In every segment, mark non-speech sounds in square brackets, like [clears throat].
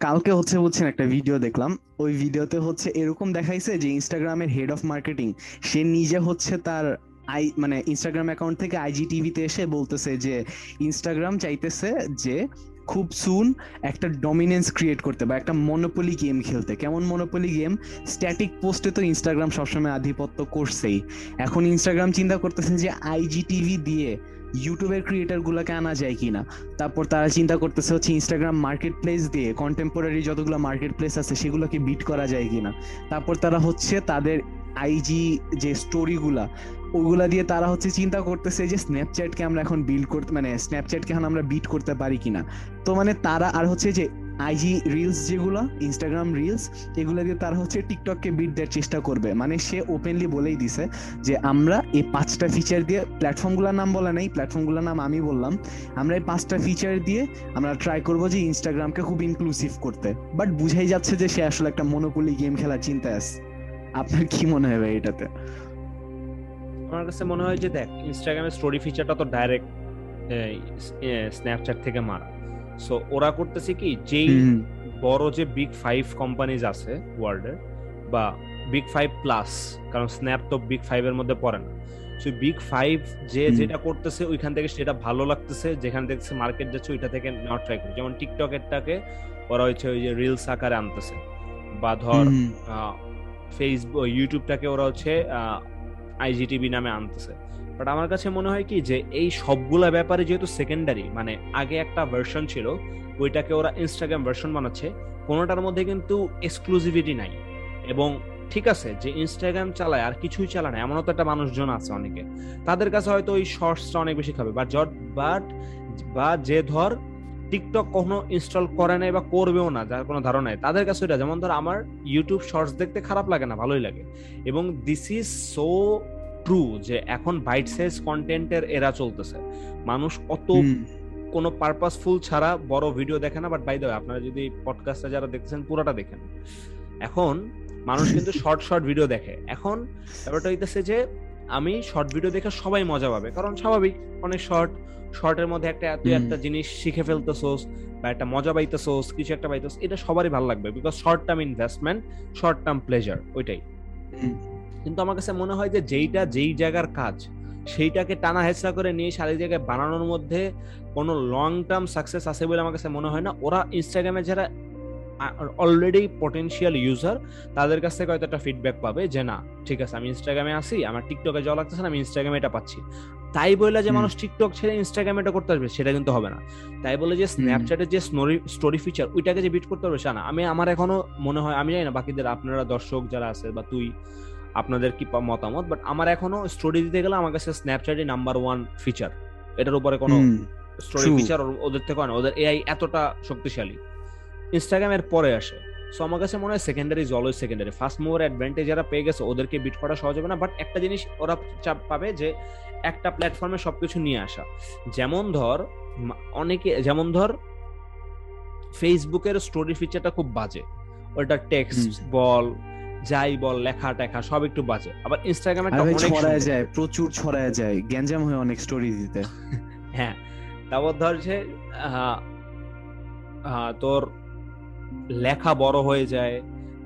কালকে হচ্ছে বলছেন একটা ভিডিও দেখলাম। ওই ভিডিওতে হচ্ছে এরকম দেখাইছে যে ইনস্টাগ্রামের হেড অফ মার্কেটিং সে নিজে হচ্ছে তার আই মানে ইনস্টাগ্রাম অ্যাকাউন্ট থেকে আইজি টিভিতে এসে বলতেছে যে ইনস্টাগ্রাম চাইতেছে যে খুব সুন একটা ডমিনেন্স ক্রিয়েট করতে বা একটা মনোপলি গেম খেলতে। কেমন মনোপলি গেম স্ট্যাটিক পোস্টে তো ইনস্টাগ্রাম সবসময় আধিপত্য করছেই। এখন ইনস্টাগ্রাম চিন্তা করতেছে যে আইজি টিভি দিয়ে ইউটিউবের ক্রিয়েটারগুলোকে আনা যায় কিনা? তারপর তারা চিন্তা করতেছে হচ্ছে ইনস্টাগ্রাম মার্কেট প্লেস দিয়ে কন্টেম্পোরারি যতগুলো মার্কেট প্লেস আছে সেগুলোকে বিট করা যায় কিনা। তারপর তারা হচ্ছে তাদের আইজি যে স্টোরিগুলা ওগুলা দিয়ে তারা হচ্ছে চিন্তা করতেছে যে স্ন্যাপচ্যাটকে আমরা এখন বিল্ড করতে মানে স্ন্যাপচ্যাটকে এখন আমরা বিট করতে পারি কিনা। তো মানে তারা আর হচ্ছে যে আইজি রিলস যেগুলো ইনস্টাগ্রাম রিলস এগুলো দিয়ে তার হচ্ছে টিকটককে বিট দেওয়ার চেষ্টা করবে। মানে সে ওপেনলি বলেই দিছে যে, আমরা এই পাঁচটা ফিচার দিয়ে প্ল্যাটফর্মগুলোর নাম বলা নেই প্ল্যাটফর্মগুলোর নাম আমি বললাম, আমরা এই পাঁচটা ফিচার দিয়ে আমরা ট্রাই করব যে ইনস্টাগ্রামকে খুব ইনক্লুসিভ করতে। বাট বুঝাই যাচ্ছে যে সে আসলে একটা মনোপলি গেম খেলার চিন্তায় আছে। আপনার কি মনে হয় এটাতে? আমার কাছে মনে হয় যে দেখ ইনস্টাগ্রামের স্টোরি ফিচারটা তো ডাইরেক্ট স্ন্যাপচ্যাট থেকে মারা। সো ওরা করতেছে কি যেই বড় যে বিগ ফাইভ কোম্পানিজ আছে ওয়ার্ল্ডের বা বিগ ফাইভ প্লাস কারণ স্ন্যাপ তো বিগ ফাইভ এর মধ্যে পড়ে না। সো বিগ ফাইভ যে যেটা করতেছে ওইখান থেকে সেটা ভালো লাগতেছে যেখান থেকে মার্কেট যাচ্ছে ওইটা থেকে নেওয়ার ট্রাই করে যেমন টিকটকেরটাকে ওরা হচ্ছে ওই যে রিলস আকারে আনতেছে। বা ধর ফেসবুক ইউটিউবটাকে ওরা হচ্ছে আইজিটিভি নামে আনতেছে। বাট আমার কাছে মনে হয় কি যে এই সবগুলা ব্যাপারে যেহেতু সেকেন্ডারি মানে আগে একটা ভার্সন ছিল, ওইটাকে ওরা ইনস্টাগ্রাম ভার্সন বানাচ্ছে, কোনোটার মধ্যে কিন্তু এক্সক্লুসিভিটি নাই। এবং ঠিক আছে যে ইনস্টাগ্রাম চালায়, আর কিছুই চালায় না, এমনও তো একটা মানুষজন আছে অনেকে। তাদের কাছে হয়তো ওই শর্টসটা অনেক বেশি খাবে। বা জট বাট বা যে ধর টিকটক কখনো ইনস্টল করে নাই বা করবেও না, যার কোনো ধারণা নেই, তাদের কাছে এটা যেমন ধর, আমার ইউটিউব শর্টস দেখতে খারাপ লাগে না, ভালোই লাগে। এবং দিস ইজ সো ট্রু যে এখন বাইট সাইজ কন্টেন্টের এরা চলতেছে। মানুষ অত কোনো পারপাসফুল ছাড়া বড় ভিডিও দেখে না বাট বাই দ্য আপনারা যদি পডকাস্টটা যারা দেখছেন পুরোটা দেখেন। এখন মানুষ কিন্তু শর্ট শর্ট ভিডিও দেখে। এখন ব্যাপারটা হইতেছে যে আমি শর্ট ভিডিও দেখে সবাই মজা পাবে। কারণ স্বাভাবিক অনেক শর্ট শর্টের মধ্যে একটা এত একটা জিনিস শিখে ফেলতেছোস বা একটা মজা পাইতেছোস কিছু একটা পাইতেছ এটা সবারই ভালো লাগবে। Because short term investment short term pleasure ওইটাই কিন্তু আমার কাছে মনে হয় যে যেইটা যেই জায়গার কাজ সেইটাকে টানা হেঁচড়া করে নিয়ে সারি জায়গায় বানানোর মধ্যে কোনো লং টার্ম সাকসেস আছে বলে আমার কাছে মনে হয় না। ওরা ইনস্টাগ্রামে যারা অলরেডি পটেন্সিয়াল ইউজার তাদের কাছ থেকে হয়তো একটা ফিডব্যাক পাবে যে না ঠিক আছে আমি ইনস্টাগ্রামে আসি আমার টিকটকে যাওয়া লাগতেছে না আমি ইনস্টাগ্রামে এটা পাচ্ছি। তাই বলে যে মানুষ টিকটক ছেড়ে ইনস্টাগ্রামে এটা করতে আসবে সেটা কিন্তু হবে না। তাই বলে যে স্ন্যাপচ্যাটের যে স্টোরি ফিচার ওইটাকে যে বিট করতে পারবে সে না। আমি আমার এখনও মনে হয় আমি জানি না বাকিদের আপনারা দর্শক যারা আছে বা তুই আপনাদের কি মতামত? বাট আমার এখনও স্টোরি দিতে গেলে আমার কাছে স্ন্যাপচ্যাটই নাম্বার ওয়ান ফিচার এটার উপরে কোনো স্টোরি ফিচার ওদের থেকে হয় না। ওদের এআই এতটা শক্তিশালী। ইনস্টাগ্রামের পরে আসে। সো আমার কাছে মনে হয় secondary is always secondary first mover advantage যারা পেয়ে গেছে ওদেরকে বিট করা সহজ হবে না। বাট একটা জিনিস ওরা চাপ পাবে যে একটা প্ল্যাটফর্মে সবকিছু নিয়ে আসা। যেমন ধর অনেকে যেমন ধর ফেসবুকের স্টোরি ফিচারটা খুব বাজে। ওটা টেক্সট বল যাই বল লেখা টেখা সব একটু বাজে। আবার ইনস্টাগ্রামে ছড়ায় যায় প্রচুর ছড়ায় যায় গ্যাঞ্জাম হয়ে অনেক স্টোরি দিতে। [laughs] হ্যাঁ তারপর ধর যে তোর লেখা বড় হয়ে যায়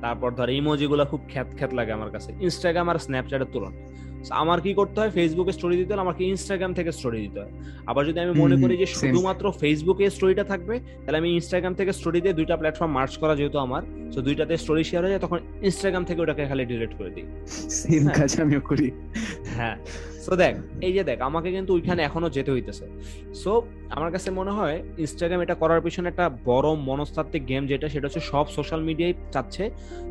তারপর ধর ইমোজি গুলো খুব খ্যাত খ্যাত লাগে আমার কাছে। ইনস্টাগ্রাম আর স্ন্যাপচ্যাটের তুলনায়। আমার কি করতে হয়? ফেসবুকে স্টোরি দিতে হলে আমাকে ইনস্টাগ্রাম থেকে স্টোরি দিতে হয়। আবার যদি আমি মনে করি যে শুধুমাত্র ফেসবুকে স্টোরিটা থাকবে তাহলে আমি ইনস্টাগ্রাম থেকে স্টোরি দিয়ে দুইটা প্ল্যাটফর্ম মার্চ করা যেহেতু আমার তো দুইটাতে স্টোরি শেয়ার হয়ে যায় তখন ইনস্টাগ্রাম থেকে ওটাকে খালি ডিলিট করে দিই। সেম কাজ আমিও করি। হ্যাঁ। সো দেখ এই যে দেখ আমাকে কিন্তু ওইখানে এখনও যেতে হইতেছে। সো আমার কাছে মনে হয় ইনস্টাগ্রাম এটা করার পিছনে একটা বড় মনস্তাত্ত্বিক গেম যেটা সেটা হচ্ছে সব সোশ্যাল মিডিয়ায় চাচ্ছে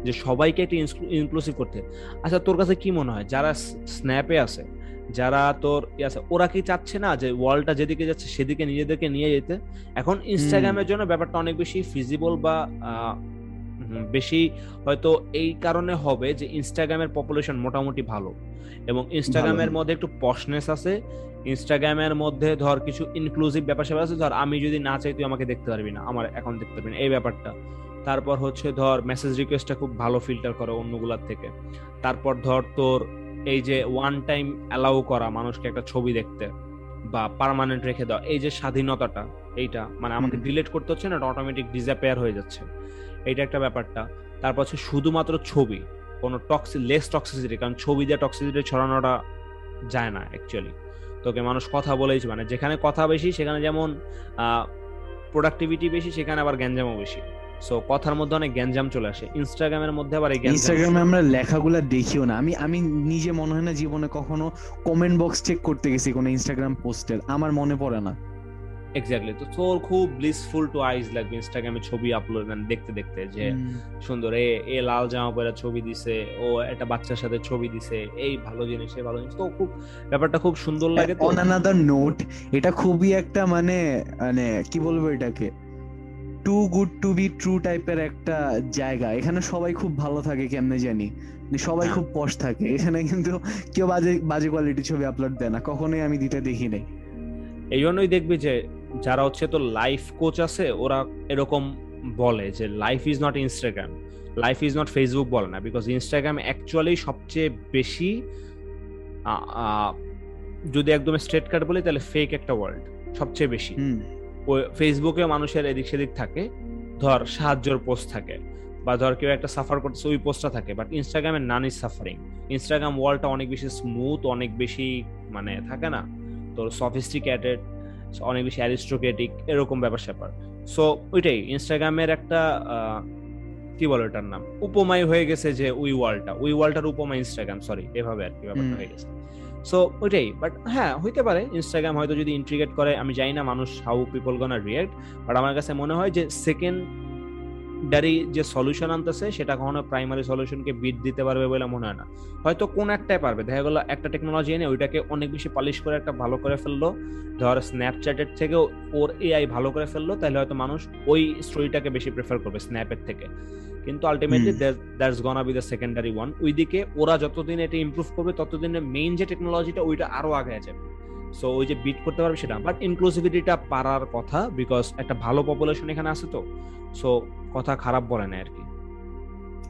যে সবাইকে একটা ইনক্লুসিভ করতে। আচ্ছা তোর কাছে কি মনে হয়? যারা স্ন্যাপে আছে যারা তোর আছে ওরা কি চাচ্ছে না যে ওয়ার্ল্ডটা যেদিকে যাচ্ছে সেদিকে নিজেদেরকে নিয়ে যেতে? এখন ইনস্টাগ্রামের জন্য ব্যাপারটা অনেক বেশি ফিজিবল বা বেশি হয়তো এই কারণে হবে যে ইনস্টাগ্রামের পপুলেশন মোটামুটি ভালো। এবং ইনস্টাগ্রামের মধ্যে একটু পশনেস আছে। ইনস্টাগ্রামের মধ্যে ধর কিছু ইনক্লুসিভ ব্যাপার স্যাপার আছে। ধর আমি যদি না চাই তুই আমাকে দেখতে পারবি না আমার অ্যাকাউন্ট দেখতে পারবি না এই ব্যাপারটা। তারপর হচ্ছে ধর মেসেজ রিকোয়েস্টটা খুব ভালো ফিল্টার করে অন্যগুলার থেকে। তারপর ধর তোর এই যে ওয়ান টাইম অ্যালাউ করা মানুষকে একটা ছবি দেখতে বা পারমানেন্ট রেখে দেওয়া এই যে স্বাধীনতাটা এইটা মানে আমাকে ডিলিট করতে হচ্ছে না অটোমেটিক ডিজাপেয়ার হয়ে যাচ্ছে। এইটা একটা ব্যাপারটা। তারপর হচ্ছে শুধুমাত্র ছবি কোনো টক্সি লেস টক্সিসিটি কারণ ছবি দিয়ে টক্সিসিটি ছড়ানোটা যায় না অ্যাকচুয়ালি তোকে মানুষ কথা বলেই মানে যেখানে কথা বেশি সেখানে যেমন প্রোডাক্টিভিটি বেশি সেখানে আবার গ্যাঞ্জামও বেশি। সো কথার মধ্যে অনেক গ্যাঞ্জাম চলে আসে। ইনস্টাগ্রামের মধ্যে আবার এই ইনস্টাগ্রামে আমরা লেখাগুলা দেখিও না। আমি আমি নিজে মনে হয় না জীবনে কখনো কমেন্ট বক্স চেক করতে গেছি কোনো ইনস্টাগ্রাম পোস্টের আমার মনে পড়ে না। এক্স্যাক্টলি তো তোর খুব ব্লিসফুল টু আইজ লাগবে ইনস্টাগ্রামে ছবি আপলোড মানে দেখতে দেখতে যে সুন্দর এ এ লাল জামা পরে ছবি দিছে ও একটা বাচ্চার সাথে ছবি দিছে এই ভালো জিনিস এই ভালো জিনিস। তো খুব ব্যাপারটা খুব সুন্দর লাগে অন নোট এটা খুবই একটা মানে মানে কি বলব এটাকে? Too good to be true টাইপের একটা জায়গা। এখানে সবাই খুব ভালো থাকে কেমনে জানি? মানে সবাই হ্যাঁ। খুব পশ থাকে। এখানে কিন্তু কেউ বাজে বাজে কোয়ালিটি ছবি আপলোড দেয় না। কখনোই আমি দিতে দেখি নাই। এই জন্যই দেখবি যে যারা হচ্ছে তো লাইফ কোচ আছে ওরা এরকম বলে যে life is not Instagram life is not Facebook বলে না বিকজ ইনস্টাগ্রাম অ্যাকচুয়ালি সবচেয়ে বেশি যদি একদম স্ট্রেট কাট বলি তাহলে ফেক একটা ওয়ার্ল্ড সবচেয়ে বেশি। ওই ফেসবুকে মানুষের এদিক সেদিক থাকে ধর সাহায্যর পোস্ট থাকে বা ধর কেউ একটা সাফার করতেছে ওই পোস্টটা থাকে বাট ইনস্টাগ্রামে নান ইজ সাফারিং ইনস্টাগ্রাম ওয়ার্ল্ডটা অনেক বেশি স্মুথ অনেক বেশি মানে থাকে না তোর সফিস্টিকেটেড অনেক বেশি অ্যারিস্টোক্রেটিক এরকম ব্যাপার স্যাপার। সো ওইটাই ইনস্টাগ্রামের একটা কি বলো ওটার নাম? উপমাই হয়ে গেছে যে উই ওয়ার্ল্ডটা উই ওয়ার্ল্ডটার উপমা ইনস্টাগ্রাম সরি এভাবে আর কি ব্যাপারটা হয়ে গেছে। সো ওইটাই বাট হ্যাঁ হইতে পারে ইনস্টাগ্রাম হয়তো যদি ইন্ট্রিগেট করে আমি জানি না মানুষ how people gonna react but আমার কাছে মনে হয় যে সেকেন্ড ডারি যে সলিউশন আনতেছে সেটা কখনো প্রাইমারি সলিউশনকে বিট দিতে পারবে বলে মনে হয় না। হয়তো কোন একটাই পারবে। দেখা গেলো একটা টেকনোলজি এনে ওইটাকে অনেক বেশি পালিশ করে একটা ভালো করে ফেলল। ধর স্ন্যাপচ্যাটের থেকে ওর এআই ভালো করে ফেলল তাহলে হয়তো মানুষ ওই স্টোরিটাকে বেশি প্রেফার করবে স্ন্যাপের থেকে। কিন্তু ultimately that's gonna be the secondary one ওইদিকে ওরা যতদিন এটা ইমপ্রুভ করবে ততদিনে মেইন যে টেকনোলজিটা ওইটা আরও আগে যাবে সো ওই যে বিট করতে পারবে সেটা। বাট ইনক্লুসিভিটিটা পারার কথা বিকজ একটা ভালো পপুলেশন এখানে আছে তো। সো কথা খারাপ বলে না আর কি।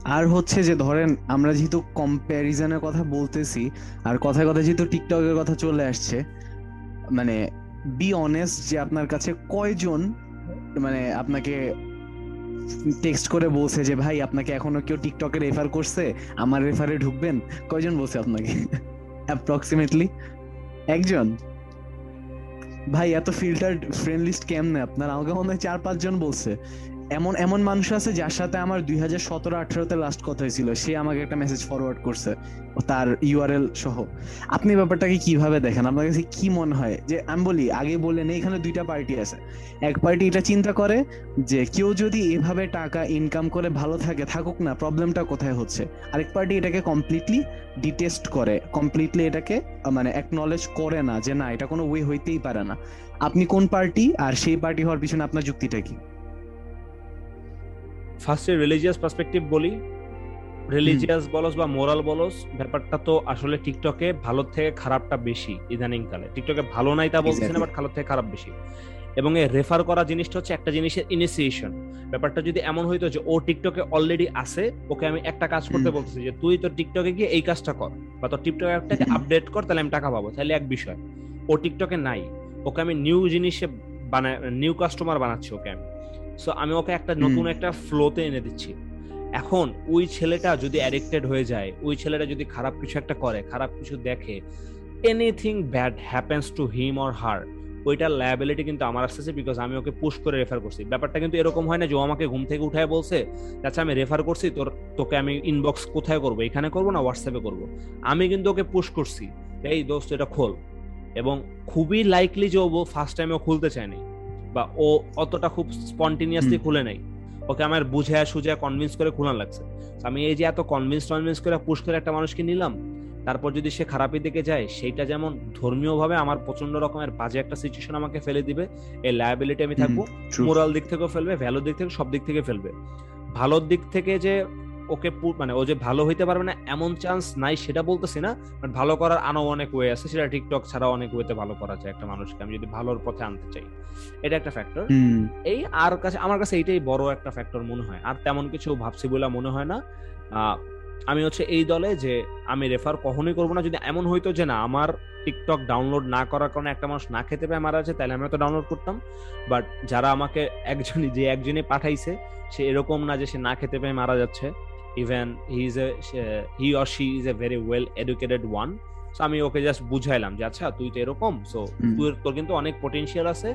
আর হচ্ছে যে ধরেন, আমরা যেহেতু কম্প্যারিজনের কথা বলতেছি, আর কথায় কথা যেহেতু টিকটকের কথা চলে আসছে মানে বি অনেস্ট যে আপনার কাছে কয়জন মানে আপনাকে টেক্সট করে বলছে যে, ভাই, আপনাকে এখনও কেউ টিকটকে রেফার করছে? আমার রেফারে ঢুকবেন? কয়জন বলছে আপনাকে? অ্যাপ্রক্সিমেটলি একজন? ভাই, এত ফিল্টার্ড ফ্রেন্ড লিস্ট কেমনে? আপনার আমাকে মনে হয় চার পাঁচজন বলছে। এমন এমন মানুষ আছে যার সাথে আমার দুই হাজার সতেরো, আঠারোতে লাস্ট কথা হয়েছিল। সে আমাকে একটা মেসেজ ফরওয়ার্ড করছে, তার ইউআরএল সহ। আপনি ব্যাপারটাকে কীভাবে দেখেন? আপনার কাছে কি মনে হয়? যে আমি বলি, আগে বললেন এখানে দুইটা পার্টি আছে। এক পার্টি এটা চিন্তা করে যে কেউ যদি এভাবে টাকা ইনকাম করে ভালো থাকে, থাকুক না প্রবলেমটা কোথায় হচ্ছে? আরেক পার্টি এটাকে কমপ্লিটলি ডিটেস্ট করে কমপ্লিটলি এটাকে মানে অ্যাকনলেজ করে না যে না, এটা কোনো ওয়ে হইতেই পারে না। আপনি কোন পার্টি আর সেই পার্টি হওয়ার পিছনে আপনার যুক্তিটা কি? ফার্স্টে রিলিজিয়াস পার্সপেক্টিভ বলি। রিলিজিয়াস বলস বা মোরাল বলস ব্যাপারটা তো আসলে টিকটকে ভালো থেকে খারাপটা বেশি ইদানিং কালে। টিকটকে ভালো নাই তা বলছি না বাট ভালো থেকে খারাপ বেশি। এবং এই রেফার করা জিনিসটা হচ্ছে একটা জিনিসের ইনিসিয়েশন ব্যাপারটা যদি এমন হইতো যে ও টিকটকে অলরেডি আছে ওকে আমি একটা কাজ করতে বলতেছি যে তুই তোর টিকটকে গিয়ে এই কাজটা কর বা তোর টিকটকে একটা আপডেট কর তাহলে আমি টাকা পাবো। তাহলে এক বিষয় ও টিকটকে নাই। ওকে আমি নিউ জিনিসে বানায় নিউ কাস্টমার বানাচ্ছি ওকে আমি। সো আমি ওকে একটা নতুন একটা ফ্লোতে এনে দিচ্ছি। এখন ওই ছেলেটা যদি অ্যাডিক্টেড হয়ে যায় ওই ছেলেটা যদি খারাপ কিছু একটা করে খারাপ কিছু দেখে anything bad happens to him or her ওইটার লায়াবিলিটি কিন্তু আমার আসতেছে বিকজ আমি ওকে পুশ করে রেফার করছি। ব্যাপারটা কিন্তু এরকম হয় না যে ও আমাকে ঘুম থেকে উঠায় বলছে আচ্ছা আমি রেফার করছি তোর তোকে আমি ইনবক্স কোথায় করব? এখানে করব না হোয়াটসঅ্যাপে করব? আমি কিন্তু ওকে পুশ করছি। এই দোস্ত এটা খোল। এবং খুবই লাইকলি যে ও ফার্স্ট টাইম ও খুলতে চায়নি। বা ও অতটা খুব স্পন্টিনিয়াসলি খুলে নেই। ওকে আমার বুঝে সুঝে কনভিন্স করে খুলান লাগছে। আমি এই যে এত কনভিন্স টনভিন্স করে পুশ করে একটা মানুষকে নিলাম তারপর যদি সে খারাপের দিকে যায় সেইটা যেমন ধর্মীয়ভাবে আমার প্রচণ্ড রকমের বাজে একটা সিচুয়েশন আমাকে ফেলে দিবে এই লায়াবিলিটি আমি থাকব মোরাল দিক থেকেও ফেলবে ভ্যালুর দিক থেকে সব দিক থেকে ফেলবে। ভালোর দিক থেকে যে ওকে মানে ও যে ভালো হইতে পারবে না এমন চান্স নাই সেটা বলতেছি না বাট ভালো করার আরও অনেক ওয়ে আছে সেটা টিকটক ছাড়া অনেক ওয়েতে ভালো করা যায় একটা মানুষকে আমি যদি ভালোর পথে আনতে চাই। এটা একটা ফ্যাক্টর এই আর কাছে আমার কাছে এইটাই বড় একটা ফ্যাক্টর মনে হয় আর তেমন কিছু ভাবছি বলে মনে হয় না। আমি হচ্ছে এই দলে যে আমি রেফার কখনোই করব না যদি এমন হইতো যে না আমার টিকটক ডাউনলোড না করার কারণে একটা মানুষ না খেতে পেয়ে মারা আছে তাহলে আমি তো ডাউনলোড করতাম। বাট যারা আমাকে একজনই যে একজনে পাঠাইছে সে এরকম না যে সে না খেতে পেয়ে মারা যাচ্ছে। Even he is a he or she is a very well educated one so আমি ওকে জাস্ট বুঝাইলাম যে আচ্ছা তুই তো এরকম সো তুই তোর কিন্তু অনেক পটেনশিয়াল আছে।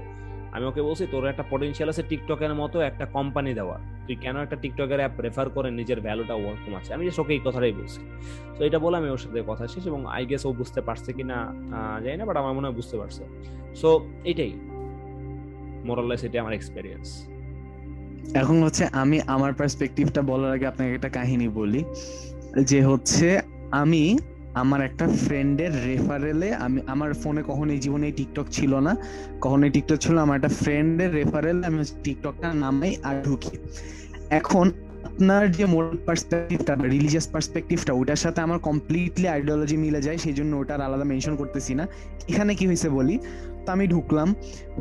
আমি ওকে বলছি তোর একটা পটেনশিয়াল আছে টিকটকের মতো একটা কোম্পানি দেওয়ার। তুই কেন একটা টিকটকের অ্যাপ রেফার করে নিজের ভ্যালুটা ওয়ার্ক কমাচ্ছে আমি জাস্ট ওকে এই কথাটাই বলছি। তো এটা বলে আমি ওর সাথে কথা শেষ এবং আই গেস ও বুঝতে পারছে কিনা জানি না বাট আমার মনে হয় বুঝতে পারছে। সো এটাই। মোরাললেস এটাই আমার এক্সপেরিয়েন্স এখন হচ্ছে আমি আমার পার্সপেক্টিভটা বলার আগে আপনাকে একটা কাহিনী বলি। যে হচ্ছে আমি আমার একটা ফ্রেন্ডের রেফারেলে আমি আমার ফোনে কখনো এই জীবনে টিকটক ছিল না। কখনোই টিকটক ছিল আমার একটা ফ্রেন্ডের রেফারেলে আমি টিকটকটা নামাই আর ঢুকি। এখন আপনার যে মোরাল পার্সপেক্টিভটা রিলিজিয়াস পার্সপেক্টিভটা ওটার সাথে আমার কমপ্লিটলি আইডিওলজি মিলে যায় সেই জন্য ওটার আলাদা মেনশন করতেছি না। এখানে কি হয়েছে বলি? তো আমি ঢুকলাম।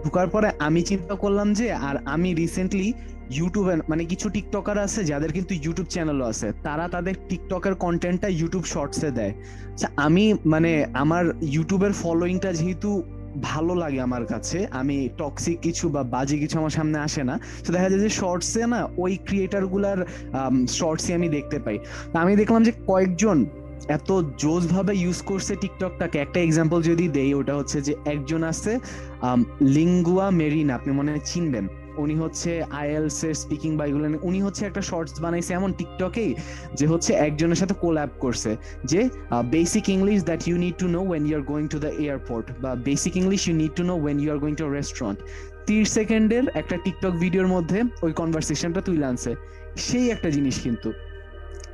ঢুকার পরে আমি চিন্তা করলাম যে, আর আমি রিসেন্টলি ইউটিউবে মানে কিছু টিকটকার আছে যাদের কিন্তু ইউটিউব চ্যানেলও আছে। তারা তাদের টিকটকের কন্টেন্টটা ইউটিউব শর্টসে দেয়। আচ্ছা, আমি মানে আমার ইউটিউবের ফলোয়িংটা যেহেতু ভালো লাগে আমার কাছে আমি টক্সিক কিছু বা বাজে কিছু আমার সামনে আসে না তো দেখা যায় যে শর্টসে না ওই ক্রিয়েটারগুলার শর্টসে আমি দেখতে পাই। আমি দেখলাম যে কয়েকজন এত জোস ভাবে ইউজ করছে টিকটকটাকে একটা এক্সাম্পল যদি দেই ওটা হচ্ছে যে একজন আছে লিঙ্গুয়া মেরিন আপনি মনে হয় চিনবেন। উনি হচ্ছে আইএলস এর স্পিকিং বা এগুলো উনি হচ্ছে একটা শর্টস বানাইছে এমন টিকটকেই যে হচ্ছে একজনের সাথে কোল্যাব করছে যে basic English that you need to know when you are going to the airport বা basic English you need to know when you are going to restaurant তিরিশ সেকেন্ডের একটা টিকটক ভিডিওর মধ্যে ওই কনভারসেশনটা তুই আনছে সেই একটা জিনিস কিন্তু।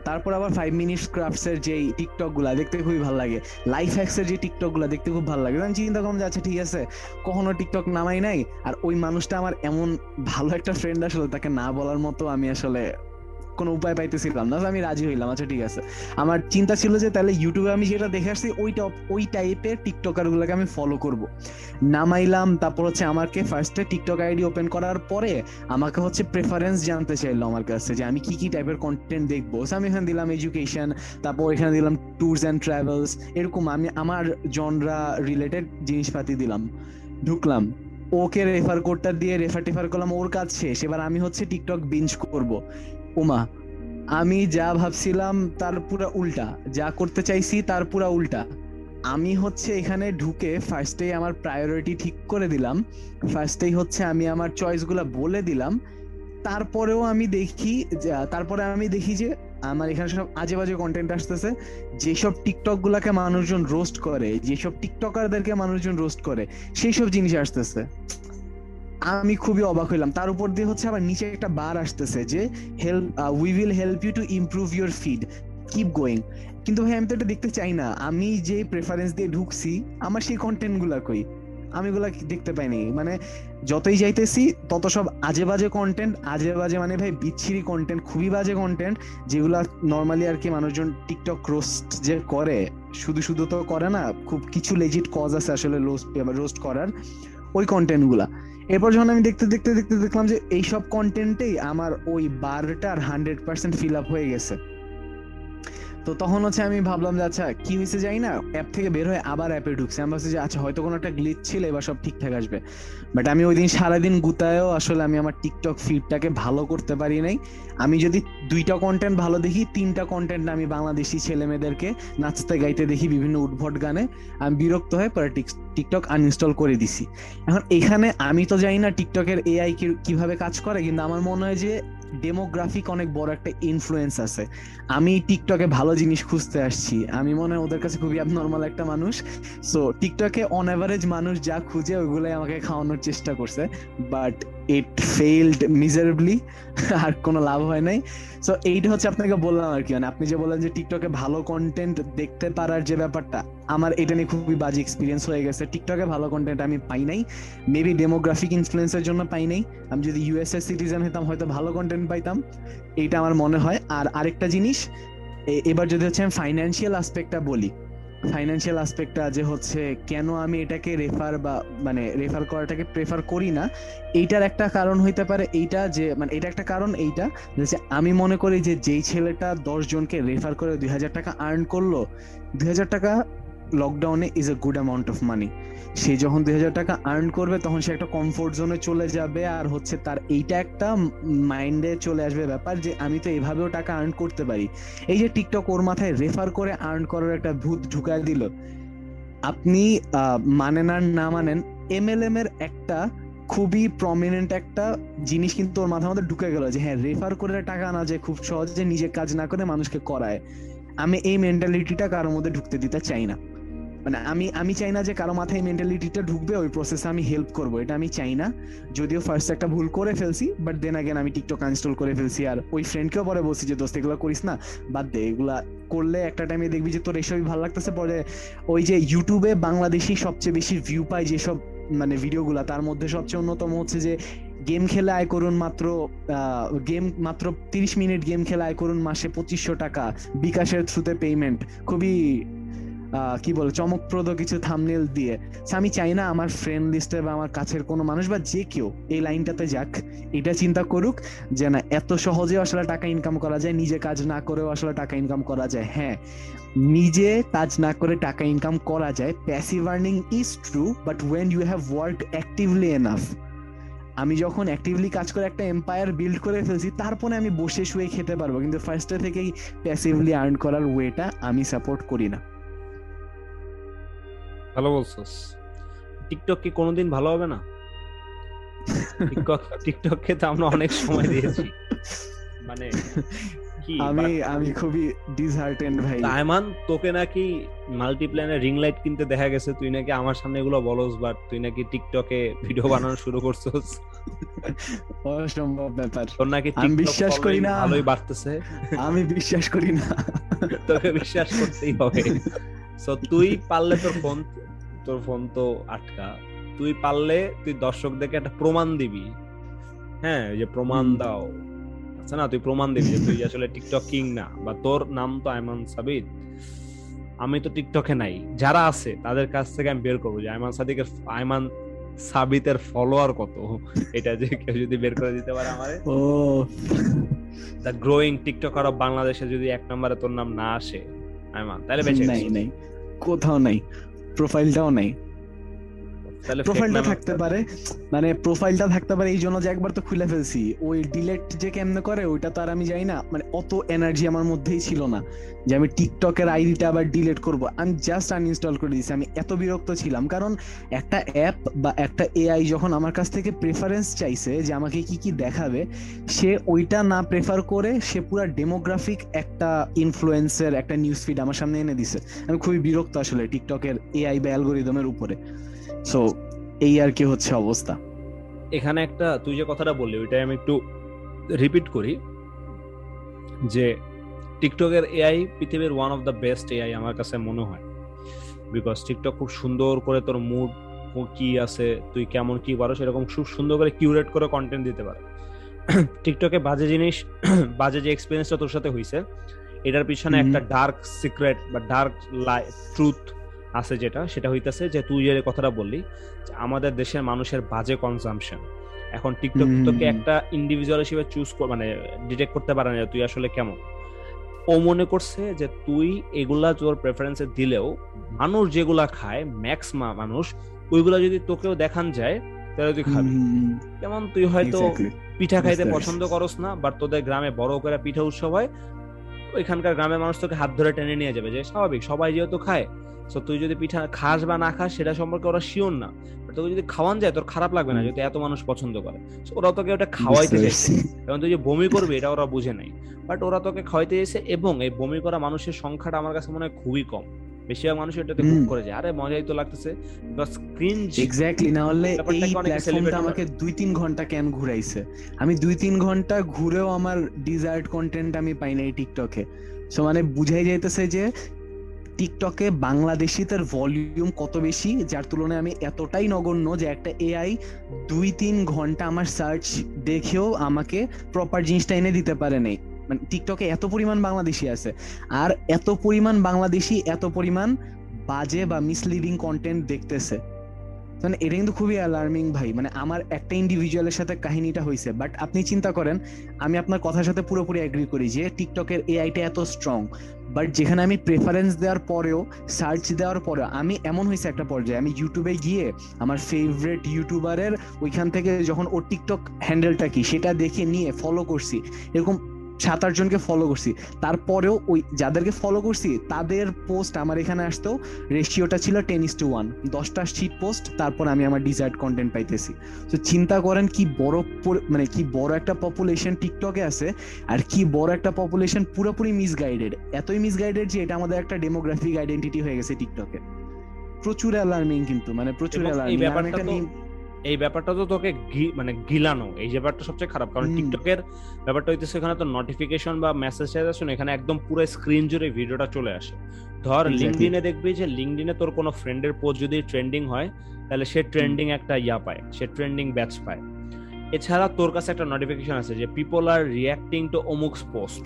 তারপর আবার ফাইভ মিনিটস ক্রাফটস এর যে টিকটকগুলা দেখতে খুবই ভালো লাগে। লাইফ হ্যাক্স এর যে টিকটকগুলা দেখতে খুব ভালো লাগে। আমি চিন্তা করলাম যে আচ্ছা ঠিক আছে, কখনো টিকটক নামাই নাই, আর ওই মানুষটা আমার এমন ভালো একটা ফ্রেন্ড আসলে, তাকে না বলার মতো আমি আসলে কোনো উপায় পাইতেছিলাম না। আমি রাজি হইলাম। আচ্ছা ঠিক আছে। আমার চিন্তা ছিল যে তাহলে ইউটিউবে আমি যেটা দেখে আসছি, ওইটা, ওই টাইপের টিকটকার গুলোকে আমি ফলো করব। নামাইলাম, তারপর হচ্ছে আমাকে ফার্স্টে টিকটক আইডি ওপেন করার পরে আমাকে হচ্ছে প্রেফারেন্স জানতে চাইলো আমার কাছে যে আমি কি কি টাইপের কন্টেন্ট দেখব। আমি এখানে দিলাম এডুকেশন তারপর এখানে দিলাম ট্যুরস অ্যান্ড ট্রাভেলস এরকম আমি আমার জনরা রিলেটেড জিনিসপাতি দিলাম। ঢুকলাম। ওকে রেফার কোডটা দিয়ে রেফার টেফার করলাম, ওর কাজ শেষ। এবার আমি হচ্ছে টিকটক বিঞ্জ করব। উমা, আমি যা ভাবছিলাম তার পুরো উল্টা। যা করতে চাইছি তার পুরো উল্টা। আমি হচ্ছে এখানে ঢুকে ফার্স্টে আমার প্রায়োরিটি ঠিক করে দিলাম। ফার্স্টেই হচ্ছে আমি আমার চয়েসগুলো বলে দিলাম। তারপরেও আমি দেখি তারপরে আমি দেখি যে, আমার এখানে সব আজে বাজে কন্টেন্ট আসতেছে। যেসব টিকটক গুলাকে মানুষজন রোস্ট করে, যেসব টিকটকারদেরকে মানুষজন রোস্ট করে সেই সব জিনিস আসতেছে। আমি খুবই অবাক হইলাম। তার উপর দিয়ে হচ্ছে আবার নিচে একটা বার আসতেছে যে help we will help you to improve your feed keep going কিন্তু ভাই, আমি তো এটা দেখতে চাই না। আমি যে প্রেফারেন্স দিয়ে ঢুকছি, আমার সেই কন্টেন্টগুলা কই? আমি এগুলা দেখতে পাইনি। মানে যতই যাইতেছি, তত সব আজে বাজে কন্টেন্ট আজে বাজে মানে ভাই বিচ্ছিরি কন্টেন্ট খুবই বাজে কন্টেন্ট যেগুলা নর্মালি আর কি মানুষজন টিকটক রোস্ট যে করে, শুধু শুধু তো করে না, খুব কিছু লেজিট কজ আছে আসলে রোস্ট করার, ওই কন্টেন্টগুলা। এরপর যখন আমি দেখতে দেখতে দেখতে দেখলাম যে এইসব কন্টেন্টেই আমার ওই বারটার হান্ড্রেড পার্সেন্ট ফিল আপ হয়ে গেছে। তো তখন হচ্ছে আমি ভাবলাম যে আচ্ছা কি হয়েছে যাই না অ্যাপ থেকে বের হয়ে আবার অ্যাপে ঢুকছে। আমি ভাবছি যে আচ্ছা হয়তো কোনো একটা গ্লিচ ছিল, এবার সব ঠিকঠাক আসবে। বাট আমি ওই দিন সারাদিন গুতায়ও আসলে আমি আমার টিকটক ফিডটাকে ভালো করতে পারি নাই। আমি যদি দুইটা কন্টেন্ট ভালো দেখি, তিনটা কন্টেন্ট আমি বাংলাদেশি ছেলে মেয়েদেরকে নাচতে গাইতে দেখি বিভিন্ন উদ্ভট গানে, আমি বিরক্ত হয়ে পরে টিকটক আনইনস্টল করে দিছি। এখন এখানে আমি তো জানি না টিকটকের এআই কীভাবে কাজ করে, কিন্তু আমার মনে হয় যে ডেমোগ্রাফিক অনেক বড় একটা ইনফ্লুয়েন্স আছে। আমি টিকটকে ভালো জিনিস খুঁজতে আসছি। আমি মনে হয় ওদের কাছে খুবই নর্মাল একটা মানুষ। সো টিকটকে অন অ্যাভারেজ মানুষ যা খুঁজে, ওইগুলাই আমাকে খাওয়ানোর চেষ্টা করছে। বাট ইট ফেইলড মিজারেবলি আর কোনো লাভ হয় নাই। সো এইটা হচ্ছে আপনাকে বললাম আর কি মানে আপনি যে বললেন যে টিকটকে ভালো কন্টেন্ট দেখতে পারার যে ব্যাপারটা, আমার এটা নিয়ে খুবই বাজে এক্সপিরিয়েন্স হয়ে গেছে। টিকটকে ভালো কন্টেন্ট আমি পাই নাই মেবি ডেমোগ্রাফিক ইনফ্লুয়েন্সের জন্য পাই নাই। আমি যদি ইউএসএ সিটিজেন হতাম, হয়তো ভালো কন্টেন্ট পাইতাম, এইটা আমার মনে হয়। আর আরেকটা জিনিস এবার যদি হচ্ছে আমি ফাইন্যান্সিয়াল আসপেক্টটা বলি ফাইন্যান্সিয়াল আসপেক্টটা যে হচ্ছে, কেন আমি এটাকে রেফার বা মানে রেফার করাটাকে প্রেফার করি না, এইটার একটা কারণ হইতে পারে এইটা যে মানে এটা একটা কারণ এইটা যে আমি মনে করি যে, যেই ছেলেটা দশ জনকে রেফার করে দুই হাজার টাকা আর্ন করল, দুই হাজার টাকা লকডাউনে is a good amount of money সে যখন দুই হাজার টাকা আর্ন করবে, তখন সে একটা কমফোর্ট জোনে চলে যাবে, আর হচ্ছে তার এইটা একটা মাইন্ডে চলে আসবে ব্যাপার যে, আমি তো এভাবেও টাকা আর্ন করতে পারি। এই যে টিকটক ওর মাথায় রেফার করে আর্ন করার একটা ভূত ঢুকায় দিল। আপনি মানেন আর না মানেন এমএলএম এর একটা খুবই প্রমিনেন্ট একটা জিনিস কিন্তু ওর মাথার মধ্যে ঢুকে গেল যে হ্যাঁ রেফার করে টাকা না যে খুব সহজে নিজে কাজ না করে মানুষকে করায়। আমি এই মেন্টালিটিটা কারোর মধ্যে ঢুকতে দিতে চাই না। মানে আমি আমি চাই না যে কারও মাথায় মেন্টালিটিটা ঢুকবে, ওই প্রসেসে আমি হেল্প করব। এটা আমি চাই না। যদিও ফার্স্ট একটা ভুল করে ফেলছি বাট দেন আগেন আমি টিকটক আনস্টল করে ফেলছি। আর ওই ফ্রেন্ডকেও পরে বলছি যে, দোস্ত, এগুলো করিস না, বাদ দে, এগুলা করলে একটা টাইমে দেখবি যে, তোর এসবই ভালো লাগতেছে। পরে ওই যে ইউটিউবে বাংলাদেশি সবচেয়ে বেশি ভিউ পায় যেসব মানে ভিডিওগুলা তার মধ্যে সবচেয়ে অন্যতম হচ্ছে যে গেম খেলে আয় করুন মাত্র গেম মাত্র তিরিশ মিনিট গেম খেলে আয় করুন মাসে পঁচিশশো টাকা বিকাশের থ্রুতে পেমেন্ট খুবই কি বলে, চমকপ্রদ কিছু থামনেল দিয়ে। আমি চাই না আমার ফ্রেন্ড লিস্টে বা আমার কাছের কোনো মানুষ বা যে কেউ এই লাইনটাতে যাক, এটা চিন্তা করুক যে না এত সহজে আসলে টাকা ইনকাম করা যায়, নিজে কাজ না করেও আসলে টাকা ইনকাম করা যায়। হ্যাঁ নিজে কাজ না করে টাকা ইনকাম করা যায় passive earning is true but when you have work actively enough আমি যখন অ্যাক্টিভলি কাজ করে একটা এম্পায়ার বিল্ড করে ফেলছি, তারপরে আমি বসে শুয়ে খেতে পারব। কিন্তু ফার্স্টে থেকেই প্যাসিভলি আর্ন করার ওয়েটা আমি সাপোর্ট করি না। ভালো বলছস। টিকটক কি কোনোদিন ভালো হবে না? টিকটক টিকটককে তো আমরা অনেক সময় দিয়েছি। মানে আমি আমি খুবই ডিসহার্টেন্ড ভাই। আয়মান তোকে নাকি মাল্টিপ্ল্যানে রিং লাইট কিনতে দেখা গেছে তুই নাকি আমার সামনে এগুলো বলস বাট তুই নাকি টিকটকে ভিডিও বানানো শুরু করছস। অসম্ভব ব্যাপার। তোর নাকি আমি বিশ্বাস করি না। ভালোই বাড়তেছে। আমি বিশ্বাস করি না। তোকে বিশ্বাস করতেই হবে। সো তুই পারলে তোর ফোন তোর ফোন তো আটকা। তুই পারলে তুই দর্শকদেরকে একটা প্রমাণ দিবি। হ্যাঁ যে প্রমাণ দাও। আচ্ছা না তুই প্রমাণ দিবি যে তুই আসলে টিকটক কিং না। বা তোর নাম তো আইমান সাবিত আমি তো টিকটকে নাই। যারা আছে তাদের কাছ থেকে আমি বের করব যে আইমান সাদিকের আইমান সাবিতের ফলোয়ার কত? এটা যে কেউ যদি বের করে দিতে পারে আমারে। ও। দ্য গ্রোয়িং টিকটকার অফ বাংলাদেশে যদি এক নম্বরে তোর নাম না আসে আইমান তাহলে বেঁচে নাই নাই। কোথাও নাই। প্রোফাইলটাও নাই প্রোফাইলটা থাকতে পারে। মানে প্রোফাইলটা থাকতে পারে এই জন্য যে একবার তো খুলে ফেলছি। ওই ডিলেট যে কেমনে করে ওইটা তো আর আমি যাই না। মানে অত এনার্জি আমার মধ্যেই ছিল না যে আমি টিকটকের আইডিটা আবার ডিলেট করব। আমি জাস্ট আনইনস্টল করে দিয়েছি। আমি এত বিরক্ত ছিলাম। কারণ একটা অ্যাপ বা একটা এআই যখন আমার কাছ থেকে প্রেফারেন্স চাইছে যে আমাকে কি কি দেখাবে সে ওইটা না প্রেফার করে সে পুরো ডেমোগ্রাফিক একটা ইনফ্লুয়েন্সের একটা নিউজ ফিড আমার সামনে এনে দিছে। আমি খুবই বিরক্ত আসলে টিকটকের এআই বা অ্যালগোরিদমের উপরে। সো এই আর কি হচ্ছে অবস্থা। এখানে একটা তুই যে কথাটা বললি ওইটাই আমি একটু রিপিট করি যে টিকটকের এআই পৃথিবীর one of the best AI আমার কাছে মনে হয়। বিকজ টিকটক খুব সুন্দর করে তোর মুড কি আছে তুই কেমন কি পারো সেরকম খুব সুন্দর করে কিউরেট করে কন্টেন্ট দিতে পারে। [clears throat] টিকটকে বাজে জিনিস [clears throat] বাজে যে এক্সপিরিয়েন্সটা তোর সাথে হয়েছে এটার পিছনে একটা ডার্ক সিক্রেট বা ডার্ক ট্রুথ আছে যেটা সেটা হইতেছে যে তুই যে কথাটা বললি আমাদের দেশের মানুষের বাজে কনজামশন এখন টিকটক তোকে একটা ইন্ডিভিজুয়াল হিসেবে চুজ মানে ডিটেক্ট করতে পারে না তুই আসলে কেমন। ও মনে করছে যে তুই এগুলা তোর প্রেফারেন্সে দিলেও মানুষ যেগুলা খায় ম্যাক্স মানুষ ওইগুলা যদি তোকেও দেখান যায় তাহলে তুই খাবি। যেমন তুই হয়তো পিঠা খাইতে পছন্দ করস না বাট তোদের গ্রামে বড় করে পিঠা উৎসব হয় ওইখানকার গ্রামের মানুষ তোকে হাত ধরে টেনে নিয়ে যাবে যে স্বাভাবিক সবাই যেহেতু খায় সো তুই যদি পিঠা খাস বা না খাস সেটা সম্পর্কে ওরা শিওর না। তোকে যদি খাওয়ান যায় তোর খারাপ লাগবে না যদি এত মানুষ পছন্দ করে। ওরা তোকে ওটা খাওয়াইতে চাইছে। এবং তুই যে বমি করবে এটা ওরা বুঝে নাই। বাট ওরা তোকে খাওয়াইতে চাইছে এবং এই বমি করা মানুষের সংখ্যাটা আমার কাছে মনে হয় খুবই কম। বেশিরভাগ মানুষ এটাতে খুব করে যায়। আরে মজাই তো লাগতেছে। বিকজ ক্রিঞ্জ এক্স্যাক্টলি না হলে এই প্ল্যাটফর্মটা আমাকে দুই তিন ঘণ্টা কেন ঘুরাইছে? আমি দুই তিন ঘণ্টা ঘুরেও আমার ডিজায়ার্ড কন্টেন্ট আমি পাই না এই টিকটকে সো মানে বুঝাই যাইতেছে যে টিকটকে বাংলাদেশি তার ভলিউম কত বেশি? যার তুলনায় আমি এতটাই নগণ্য যে একটা এআই দুই তিন ঘণ্টা আমার সার্চ দেখেও আমাকে প্রপার জিনিসটা এনে দিতে পারে নেই। মানে টিকটকে এত পরিমাণ বাংলাদেশি আছে, আর এত পরিমাণ বাংলাদেশি, এত পরিমাণ বাজে বা মিসলিডিং কন্টেন্ট দেখতেছে। মানে এটা কিন্তু খুবই অ্যালার্মিং ভাই। মানে আমার একটা ইন্ডিভিজুয়ালের সাথে কাহিনীটা হয়েছে বাট আপনি চিন্তা করেন, আমি আপনার কথার সাথে পুরোপুরি এগ্রি করি যে টিকটকের এআইটা এত স্ট্রং বাট যেখানে আমি প্রেফারেন্স দেওয়ার পরেও সার্চ দেওয়ার পরেও, আমি এমন হয়েছে একটা পর্যায়ে, আমি ইউটিউবে গিয়ে আমার ফেভারেট ইউটিউবারের ওইখান থেকে যখন ও টিকটক হ্যান্ডেলটা কি, সেটা দেখে নিয়ে ফলো করছি। এরকম সাত আট জনকে ফলো করছি। তারপরেও ওই যাদেরকে ফলো করছি তাদের পোস্ট আমার এখানে আসতেও রেশিওটা ছিল টেন ইস টু ওয়ান দশটা শিট পোস্ট তারপর আমি আমার ডিজায়ার্ড কন্টেন্ট পাইতেছি। তো চিন্তা করেন কি বড় মানে কি বড় একটা পপুলেশন টিকটকে আছে আর কি বড় একটা পপুলেশন পুরোপুরি মিসগাইডেড এতই মিসগাইডেড যে এটা আমাদের একটা ডেমোগ্রাফিক আইডেন্টিটি হয়ে গেছে টিকটকে প্রচুর অ্যালার্মিং কিন্তু মানে প্রচুর অ্যালার্মিং এই ব্যাপারটা তো তোকে মানে গিলানো। এই ব্যাপারটা সবচেয়ে খারাপ। কারণ টিকটকের ব্যাপারটা হইতেছে এখানে তো নোটিফিকেশন বা মেসেজ আসে এখানে একদম পুরো স্ক্রিন জুড়ে ভিডিওটা চলে আসে। ধর লিঙ্কডিনে দেখবি যে লিঙ্কডিনে তোর কোনো ফ্রেন্ডের পোস্ট যদি ট্রেন্ডিং হয় তাহলে সে ট্রেন্ডিং একটা ইয়া পায় সে ট্রেন্ডিং ব্যাচ পায়। এছাড়া তোর কাছে একটা নোটিফিকেশন আছে যে পিপল আর রিয়াক্টিং টু অমুকস পোস্ট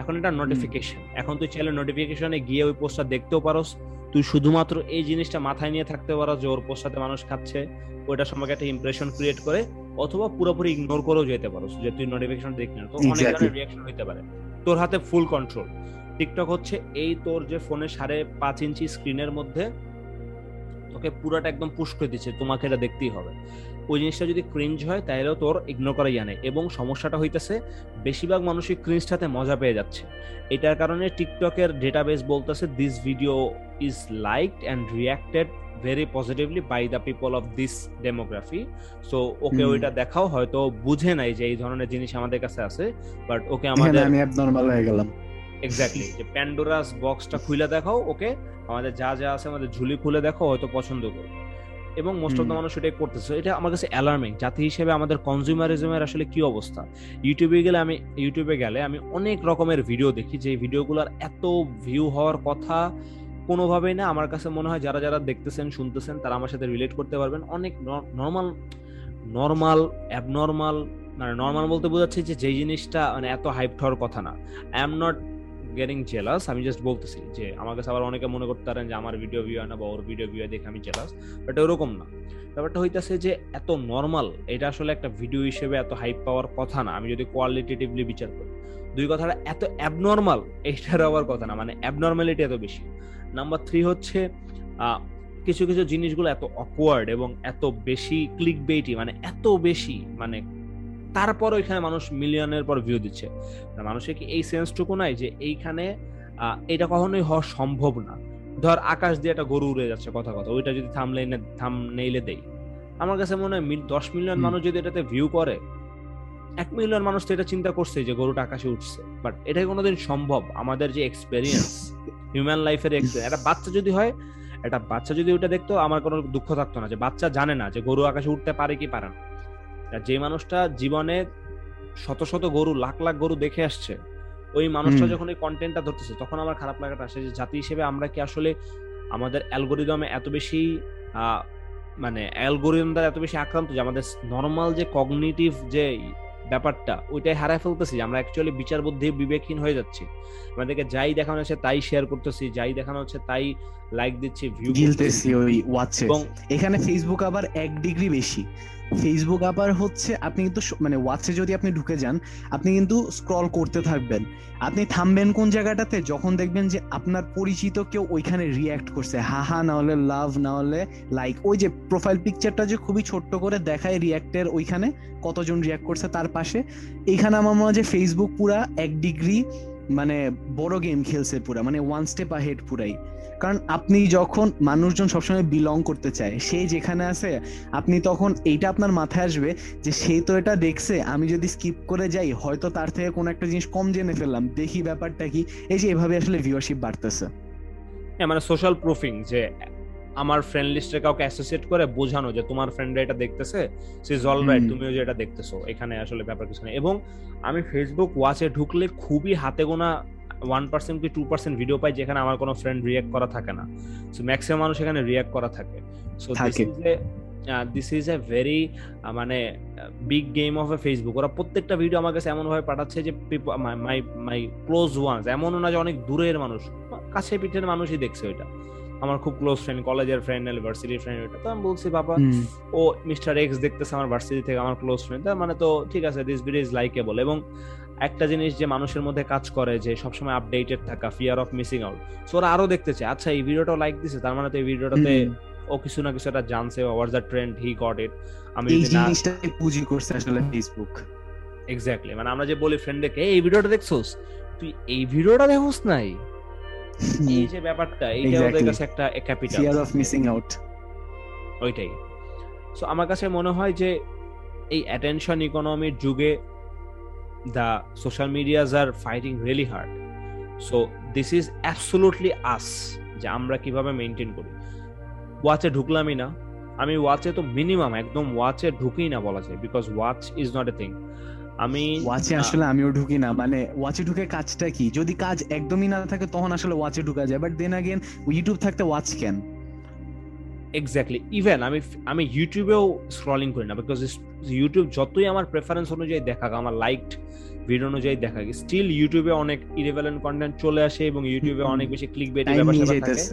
এখন এটা নোটিফিকেশন এখন তুই চাইলে নোটিফিকেশনে গিয়ে ওই পোস্টটা দেখতেও পারোস। তুই শুধুমাত্র এই জিনিসটা মাথায় নিয়ে থাকতে পারো যে ওর পোস্টাতে মানুষ খাচ্ছে ওইটা সম্পর্কে একটা ইমপ্রেশন ক্রিয়েট করে অথবা পুরোপুরি ইগনোর করেও যেতে পারো যে তুই নোটিফিকেশন দেখবি না। তো অনেক ধরনের রিয়াকশন হইতে পারে। তোর হাতে ফুল কন্ট্রোল টিকটক হচ্ছে এই তোর যে ফোনে সাড়ে পাঁচ ইঞ্চি স্ক্রিনের মধ্যে তোকে পুরোটা একদম পুশ করে দিচ্ছে তোমাকে এটা দেখতেই হবে। ওই জিনিসটা যদি ক্রিঞ্জ হয় তাহলেও তোর ইগনোর করা জানে এবং সমস্যাটা হইতেছে বেশিরভাগ মানুষই ক্রিঞ্জটাতে মজা পেয়ে যাচ্ছে। এটার কারণে টিকটকের ডেটাবেস বলতেছে this video is liked and reacted very positively by the people of this demography so okay ওইটা দেখাও হয়তো বুঝে নাই যে এই ধরনের জিনিস আমাদের কাছে আছে বাট ওকে আমাদের আমি অ্যাবনরমাল হয়ে গেলাম। এক্স্যাক্টলি যে প্যান্ডোরাস বক্সটা খুলে দেখাও ওকে? আমাদের যা যা আছে আমাদের ঝুলি খুলে দেখো হয়তো পছন্দ করবে। এবং মোস্ট অফ দ্য মানুষ এটাই করতেছে। এটা আমার কাছে অ্যালার্মিং জাতি হিসেবে আমাদের কনজিউমারিজমের আসলে কি অবস্থা? ইউটিউবে গেলে আমি ইউটিউবে গেলে আমি অনেক রকমের ভিডিও দেখি যে ভিডিওগুলোর এত ভিউ হওয়ার কথা কোনোভাবেই না আমার কাছে মনে হয় যারা যারা দেখতেছেন শুনতেছেন তারা আমার সাথে রিলেট করতে পারবেন। অনেক নর্মাল নর্মাল অ্যাবনর্মাল মানে নর্মাল বলতে বোঝাচ্ছে যে যেই জিনিসটা মানে এত হাইপ হওয়ার কথা না। I am not getting jealous আমি জাস্ট বলতেছি যে আমার কাছে আবার অনেকে মনে করতে পারেন যে আমার ভিডিও ভিউ না বা ওর ভিডিও ভিউ দেখে আমি জেলাস বাট ওরকম না। ব্যাপারটা হইতেছে যে এত নর্মাল এটা আসলে একটা ভিডিও হিসেবে এত হাইপ পাওয়ার কথা না। আমি যদি কোয়ালিটেটিভলি বিচার করি, দুই কথাটা এত অ্যাবনর্মাল এইটার আবার কথা না মানে অ্যাবনর্মালিটি এত বেশি। নাম্বার থ্রি হচ্ছে কিছু কিছু জিনিসগুলো এত অকওয়ার্ড এবং এত বেশি ক্লিক বেইটি মানে এত বেশি মানে তারপর ওইখানে মানুষ মিলিয়নের পর ভিউ দিচ্ছে। মানুষের কি এই সেন্সটুকু নাই যে এইখানে এটা কখনোই হওয়া সম্ভব না। ধর আকাশ দিয়ে একটা গরু উড়ে যাচ্ছে কথা কথা ওইটা যদি থামলে থাম নেইলে দেই। আমার কাছে মনে হয় দশ মিলিয়ন মানুষ যদি এটাতে ভিউ করে এক মিলিয়ন মানুষ তো এটা চিন্তা করছে যে গরুটা আকাশে উঠছে। বাট এটাই কোনোদিন সম্ভব। আমাদের যে এক্সপেরিয়েন্স হিউম্যান লাইফের একটা বাচ্চা যদি হয় একটা বাচ্চা যদি ওটা দেখতো আমার কোনো দুঃখ থাকতো না যে বাচ্চা জানে না যে গরু আকাশে উঠতে পারে কি পারে না। যে মানুষটা জীবনে শত শত গরু লাখ লাখ গরু দেখে আসছে ওই মানুষটা যখন এই কন্টেন্টটা ধরতেছে তখন আমার খারাপ লাগাটা আসে যে জাতি হিসেবে আমরা কি আসলে আমাদের অ্যালগোরিদমে এত বেশি মানে অ্যালগোরিদম দ্বারা এত বেশি আক্রান্ত যে আমাদের নর্মাল যে কগনিটিভ যে ব্যাপারটা ওইটাই হারায় ফেলতেছি আমরা অ্যাকচুয়ালি বিচার বুদ্ধি বিবেকহীন হয়ে যাচ্ছি। আমাদেরকে যাই দেখানো হচ্ছে তাই শেয়ার করতেছি যাই দেখানো হচ্ছে তাই লাইক দিচ্ছি ভিউ গিলতেছি ওই ওয়াচে এবং এখানে ফেসবুক আবার এক ডিগ্রি বেশি। ফেসবুক আবার হচ্ছে আপনি কিন্তু মানে ওয়াচে যদি আপনি ঢুকে যান, আপনি কিন্তু স্ক্রল করতে থাকবেন। আপনি থামবেন কোন জায়গাটাতে? যখন দেখবেন যে আপনার পরিচিত কেউ ওইখানে রিয়াক্ট করছে। হা হা, না হলে লাভ না হলে লাইক ওই যে প্রোফাইল পিকচারটা যে খুবই ছোট্ট করে দেখায় রিয়াক্টের ওইখানে, কতজন রিয়াক্ট করছে তার পাশে। এইখানে আমার মনে হয় যে ফেসবুক পুরা এক ডিগ্রি মানে বড় গেম খেলছে পুরা মানে ওয়ান স্টেপ আহেড পুরাই। কারণ আপনি যখন মানুষজন সবসময় বিলং করতে চায়, সে যেখানে আছে, আপনি তখন এইটা আপনার মাথায় আসবে যে সে তো এটা দেখছে, আমি যদি স্কিপ করে যাই, হয়তো তার থেকে কোনো একটা জিনিস কম জেনে ফেললাম, দেখি ব্যাপারটা কি? এই যে এভাবে আসলে ভিউয়ারশিপ বাড়তেছে। হ্যাঁ মানে সোশ্যাল প্রুফিং যে আমার ফ্রেন্ড লিস্টে কাউকে অ্যাসোসিয়েট করে বোঝানো যে তোমার ফ্রেন্ডরা এটা দেখতেছে সে ইজ অল রাইট তুমিও যে এটা দেখতেছো এখানে আসলে ব্যাপার কিছু নেই। এবং আমি ফেসবুক ওয়াচে ঢুকলে খুবই হাতে গোনা ওয়ান পার্সেন্ট কি টু পার্সেন্ট ভিডিও পাই যেখানে আমার কোনো ফ্রেন্ড রিয়াক্ট করা থাকে না। সো ম্যাক্সিমাম মানুষ এখানে রিয়াক্ট করা থাকে। So this is a this is a very মানে big game of a Facebook ওরা প্রত্যেকটা ভিডিও আমার কাছে এমন ভাবে পাঠাচ্ছে যে মাই মাই ক্লোজ ওয়ান্স এমনও না যে অনেক দূরের মানুষ কাছে পিঠের মানুষই দেখছে ওইটা। আমার খুব ক্লোজ ফ্রেন্ড কলেজের ফ্রেন্ড ইউনিভার্সিটির ফ্রেন্ড এটা তো আমি বলছি বাবা। ও মিস্টার এক্স দেখতেছে আমার ভার্সিটি থেকে আমার ক্লোজ ফ্রেন্ড তার মানে তো ঠিক আছে দিস ভিডিও ইজ লাইকেবল এবং একটা জিনিস যে মানুষের মধ্যে কাজ করে যে সবসময় আপডেটেড থাকা fear of missing out so ওরা আরও দেখতেছে আচ্ছা এই ভিডিওটা লাইক দিছে তার মানে তো এই ভিডিওটাতে ও কিছু না কিছু একটা জানছে where the trend he got it আমি এই জিনিসটাকে পুঁজি করছে আসলে ফেসবুক এক্স্যাক্টলি মানে আমরা যে বলি ফ্রেন্ডকে এই ভিডিওটা দেখছোস? তুই এই ভিডিওটা দেখোস নাই? এই যে ব্যাপারটা এইটা ওদের কাছে একটা capital fear of missing out ওইটাই। সো আমার কাছে মনে হয় যে এই অ্যাটেনশন ইকোনমির যুগে the social medias are fighting really hard so this is absolutely us যে আমরা কীভাবে মেনটেন করি। ওয়াচে ঢুকলামই না। আমি ওয়াচে তো মিনিমাম একদম ওয়াচে ঢুকি না বলা যায় because Watch is not a thing আমি ওয়াচে আসলে আমিও ঢুকি না। মানে ওয়াচে ঢুকে কাজটা কি? যদি কাজ একদমই না থাকে তখন আসলে ওয়াচে ঢুকা যায়। বাট দেন আগেন ইউটিউব থাকতে ওয়াচ ক্যান এক্স্যাক্টলি ইভেন আমি আমি ইউটিউবেও স্ক্রলিং করি না বিকজ ইউটিউব যতই আমার প্রেফারেন্স অনুযায়ী দেখাক আমার লাইকড ভিডিও অনুযায়ী দেখা গেছে স্টিল ইউটিউবে অনেক ইরেভেলেন্ট কন্টেন্ট চলে আসে এবং ইউটিউবে অনেক বেশি ক্লিক বেট ব্যাপার থাকে।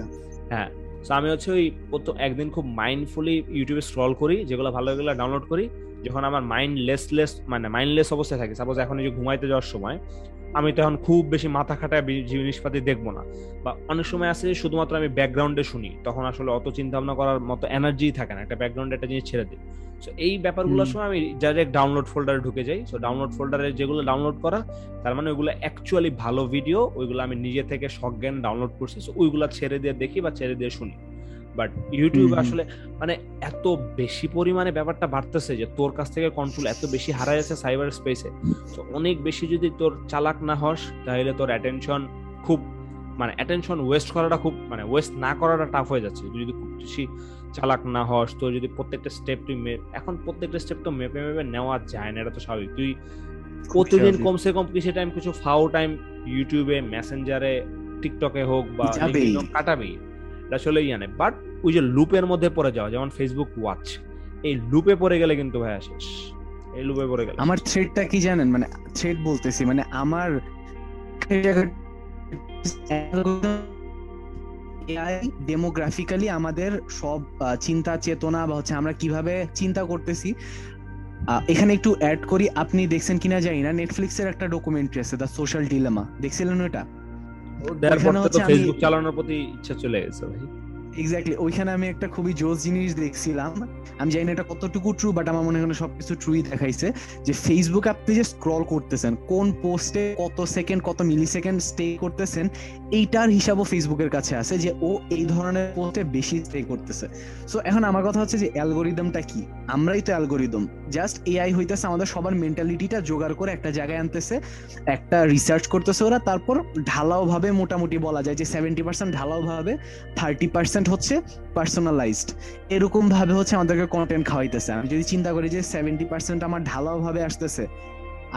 হ্যাঁ। সো আমি হচ্ছে ওই একদিন খুব মাইন্ডফুলি ইউটিউবে স্ক্রল করি, যেগুলো ভালো যেগুলো ডাউনলোড করি। যখন আমার মাইন্ড লেসলেস মানে মাইন্ডলেস অবস্থায় থাকে সাপোজ এখন যে ঘুমাইতে যাওয়ার সময় আমি তখন খুব বেশি মাথা খাটায় জিনিসপাতি দেখব না। বা অনেক সময় আছে শুধুমাত্র আমি ব্যাকগ্রাউন্ডে শুনি তখন আসলে অত চিন্তা ভাবনা করার মতো এনার্জি থাকে না। একটা ব্যাকগ্রাউন্ডে একটা জিনিস ছেড়ে দিই। সো এই ব্যাপারগুলোর সময় আমি ডাইরেক্ট ডাউনলোড ফোল্ডারে ঢুকে যাই। সো ডাউনলোড ফোল্ডারে যেগুলো ডাউনলোড করা তার মানে ওইগুলো অ্যাকচুয়ালি ভালো ভিডিও ওইগুলো আমি নিজে থেকে সজ্ঞান ডাউনলোড করছি। সো ওইগুলো ছেড়ে দিয়ে দেখি বা ছেড়ে দিয়ে শুনি। বাট ইউটিউব আসলে মানে এত বেশি পরিমাণে ব্যাপারটা বাড়তেছে যে তোর কাছ থেকে কন্ট্রোল এত বেশি হারা যাচ্ছে সাইবার স্পেসে তো অনেক বেশি যদি তোর চালাক না হস তাহলে তোর অ্যাটেনশন খুব মানে অ্যাটেনশন ওয়েস্ট করাটা খুব মানে ওয়েস্ট না করাটা টাফ হয়ে যাচ্ছে। তুই যদি খুব বেশি চালাক না হস তোর যদি প্রত্যেকটা স্টেপ তুই মেপ এখন প্রত্যেকটা স্টেপ তো মেপে মেপে নেওয়া যায় না এটা তো স্বাভাবিক। তুই প্রতিদিন কমসে কম কিছু টাইম কিছু ফাও টাইম ইউটিউবে মেসেঞ্জারে টিকটকে হোক বা কাটাবি আসলে ইয়া নেই বাট ওই যে লুপের মধ্যে পড়ে যাওয়া যেমন ফেসবুক ওয়াচ এই লুপে পড়ে গেলে কিন্তু ভাই শেষ। এই লুপে পড়ে গেলে আমার থ্রেডটা কি জানেন? মানে থ্রেড বলতেছি মানে আমার এআই ডেমোগ্রাফিক্যালি আমাদের সব চিন্তা চেতনা বা হচ্ছে আমরা কীভাবে চিন্তা করতেছি। এখানে একটু অ্যাড করি। আপনি দেখছেন কিনা জানি না নেটফ্লিক্সের একটা ডকুমেন্টারি আছে দ্য সোশ্যাল ডিলেমা দেখছিলেন ওটা? ফেসবুক চালানোর প্রতি ইচ্ছা চলে গেছে ভাই। এক্স্যাক্টলি ওইখানে আমি একটা খুবই জোস জিনিস দেখছিলাম। আমি জানি না এটা কতটুকু ট্রু বাট আমার মনে হয় সবকিছু ট্রুই দেখাইছে। যে ফেসবুক আপনি যে স্ক্রল করতেছেন, কোন পোস্টে কত সেকেন্ড কত মিলি সেকেন্ড স্টে করতেছেন, এইটার হিসাবও ফেসবুকের কাছে আছে যে ও এই ধরনের পোস্টে বেশি স্টে করতেছে। সো এখন আমার কথা হচ্ছে যে অ্যালগোরিদমটা কি? আমরাই তো অ্যালগোরিদম। জাস্ট এআই হইতেছে, আমাদের সবার মেন্টালিটিটা জোগাড় করে একটা জায়গায় আনতেছে, একটা রিসার্চ করতেছে ওরা, তারপর ঢালাও ভাবে মোটামুটি বলা যায় যে সেভেন্টি পার্সেন্ট ঢালাও ভাবে থার্টি পার্সেন্ট হচ্ছে পার্সোনালাইজড এরকম ভাবে হচ্ছে আমাদেরকে কন্টেন্ট খাওয়াইতেছে। আমি যদি চিন্তা করি যে সেভেন্টি পার্সেন্ট আমার ঢালাও ভাবে আসতেছে,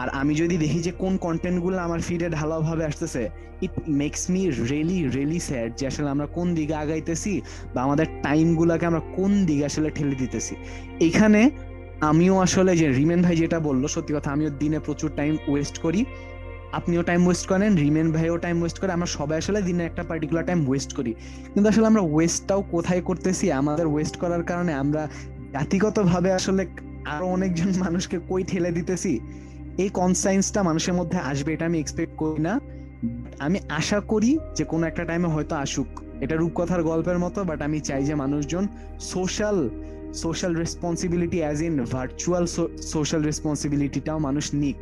আর আমি যদি দেখি যে কোন কন্টেন্টগুলো আমার ফিডে ঢালাও ভাবে আসতেছে it makes me really really sad যে আসলে আমরা কোন দিকে আগাইতেছি বা আমাদের টাইম গুলাকে আমরা কোন দিকে আসলে ঠেলে দিতেছি। এখানে আমিও আসলে যে রিমেন ভাই যেটা বলল, সত্যি কথা আমিও দিনে প্রচুর টাইম ওয়েস্ট করি। আপনিও টাইম ওয়েস্ট করেন, রিমেন ভাইও টাইম ওয়েস্ট করে, আমরা সবাই আসলে দিনে একটা পার্টিকুলার টাইম ওয়েস্ট করি। কিন্তু আসলে আমরা ওয়েস্টটাও কোথায় করতেছি, আমাদের ওয়েস্ট করার কারণে আমরা জাতিগতভাবে আসলে আরও অনেকজন [laughs] মানুষকে কই ঠেলে দিতেছি? এই কনসাইন্সটা মানুষের মধ্যে আসবে, এটা আমি এক্সপেক্ট করি না। আমি আশা করি যে কোনো একটা টাইমে হয়তো আসুক। এটা রূপকথার গল্পের মতো বাট আমি চাই যে মানুষজন social social responsibility as in virtual social রেসপন্সিবিলিটিটাও মানুষ নিক।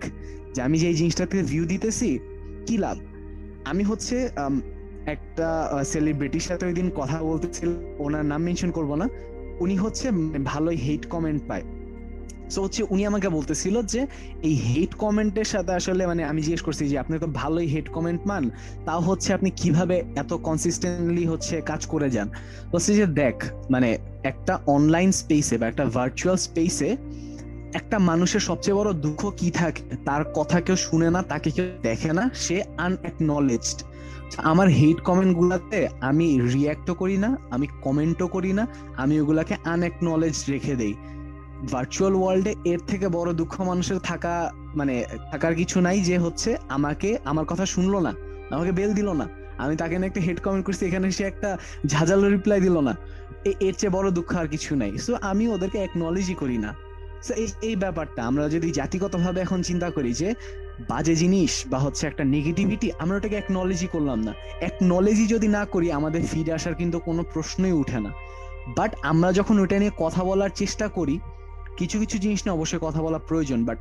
যে আমি যে এই জিনিসটাতে ভিউ দিতেছি, কি লাভ? আমি হচ্ছে একটা সেলিব্রিটির সাথে ওই দিন কথা বলতেছিল ওনার নাম মেনশন করব না, উনি হচ্ছে ভালোই হেট কমেন্ট পায়। সো হচ্ছে উনি আমাকে বলতেছিল যে, এই হেট কমেন্টের সাথে আসলে মানে আমি জিজ্ঞেস করছি যে, আপনি তো ভালোই হেট কমেন্ট মান তাও হচ্ছে আপনি কীভাবে এত কনসিস্টেন্টলি হচ্ছে কাজ করে যান? বলছে যে, দেখ মানে একটা অনলাইন স্পেসে বা একটা ভার্চুয়াল স্পেসে একটা মানুষের সবচেয়ে বড় দুঃখ কি থাকে? তার কথা কেউ শুনে না, তাকে কেউ দেখে না, সে আনএকনলেজড আমার হেট কমেন্ট গুলাতে আমি রিয়াক্টও করি না, আমি কমেন্টও করি না, আমি ওগুলাকে আনএকনলেজ রেখে দেই। ভার্চুয়াল ওয়ার্ল্ডে এর থেকে বড় দুঃখ মানুষের থাকা মানে থাকার কিছু নাই যে হচ্ছে আমাকে, আমার কথা শুনলো না, আমাকে বেল দিল না। আমি তাকে একটা হেড কমেন্ট করছি, এখানে সে একটা ঝাঁঝালো রিপ্লাই দিল না। এর চেয়ে বড় দুঃখ আর কিছু নাই। সো আমি ওদেরকে একনলেজই করি না। এই ব্যাপারটা আমরা যদি জাতিগতভাবে এখন চিন্তা করি যে বাজে জিনিস বা হচ্ছে একটা নেগেটিভিটি আমরা ওটাকে একনলেজই করলাম না। একনলেজই যদি না করি, আমাদের ফিরে আসার কিন্তু কোনো প্রশ্নই উঠে না। বাট আমরা যখন ওটা নিয়ে কথা বলার চেষ্টা করি, কিছু কিছু জিনিস নিয়ে অবশ্যই কথা বলা প্রয়োজন বাট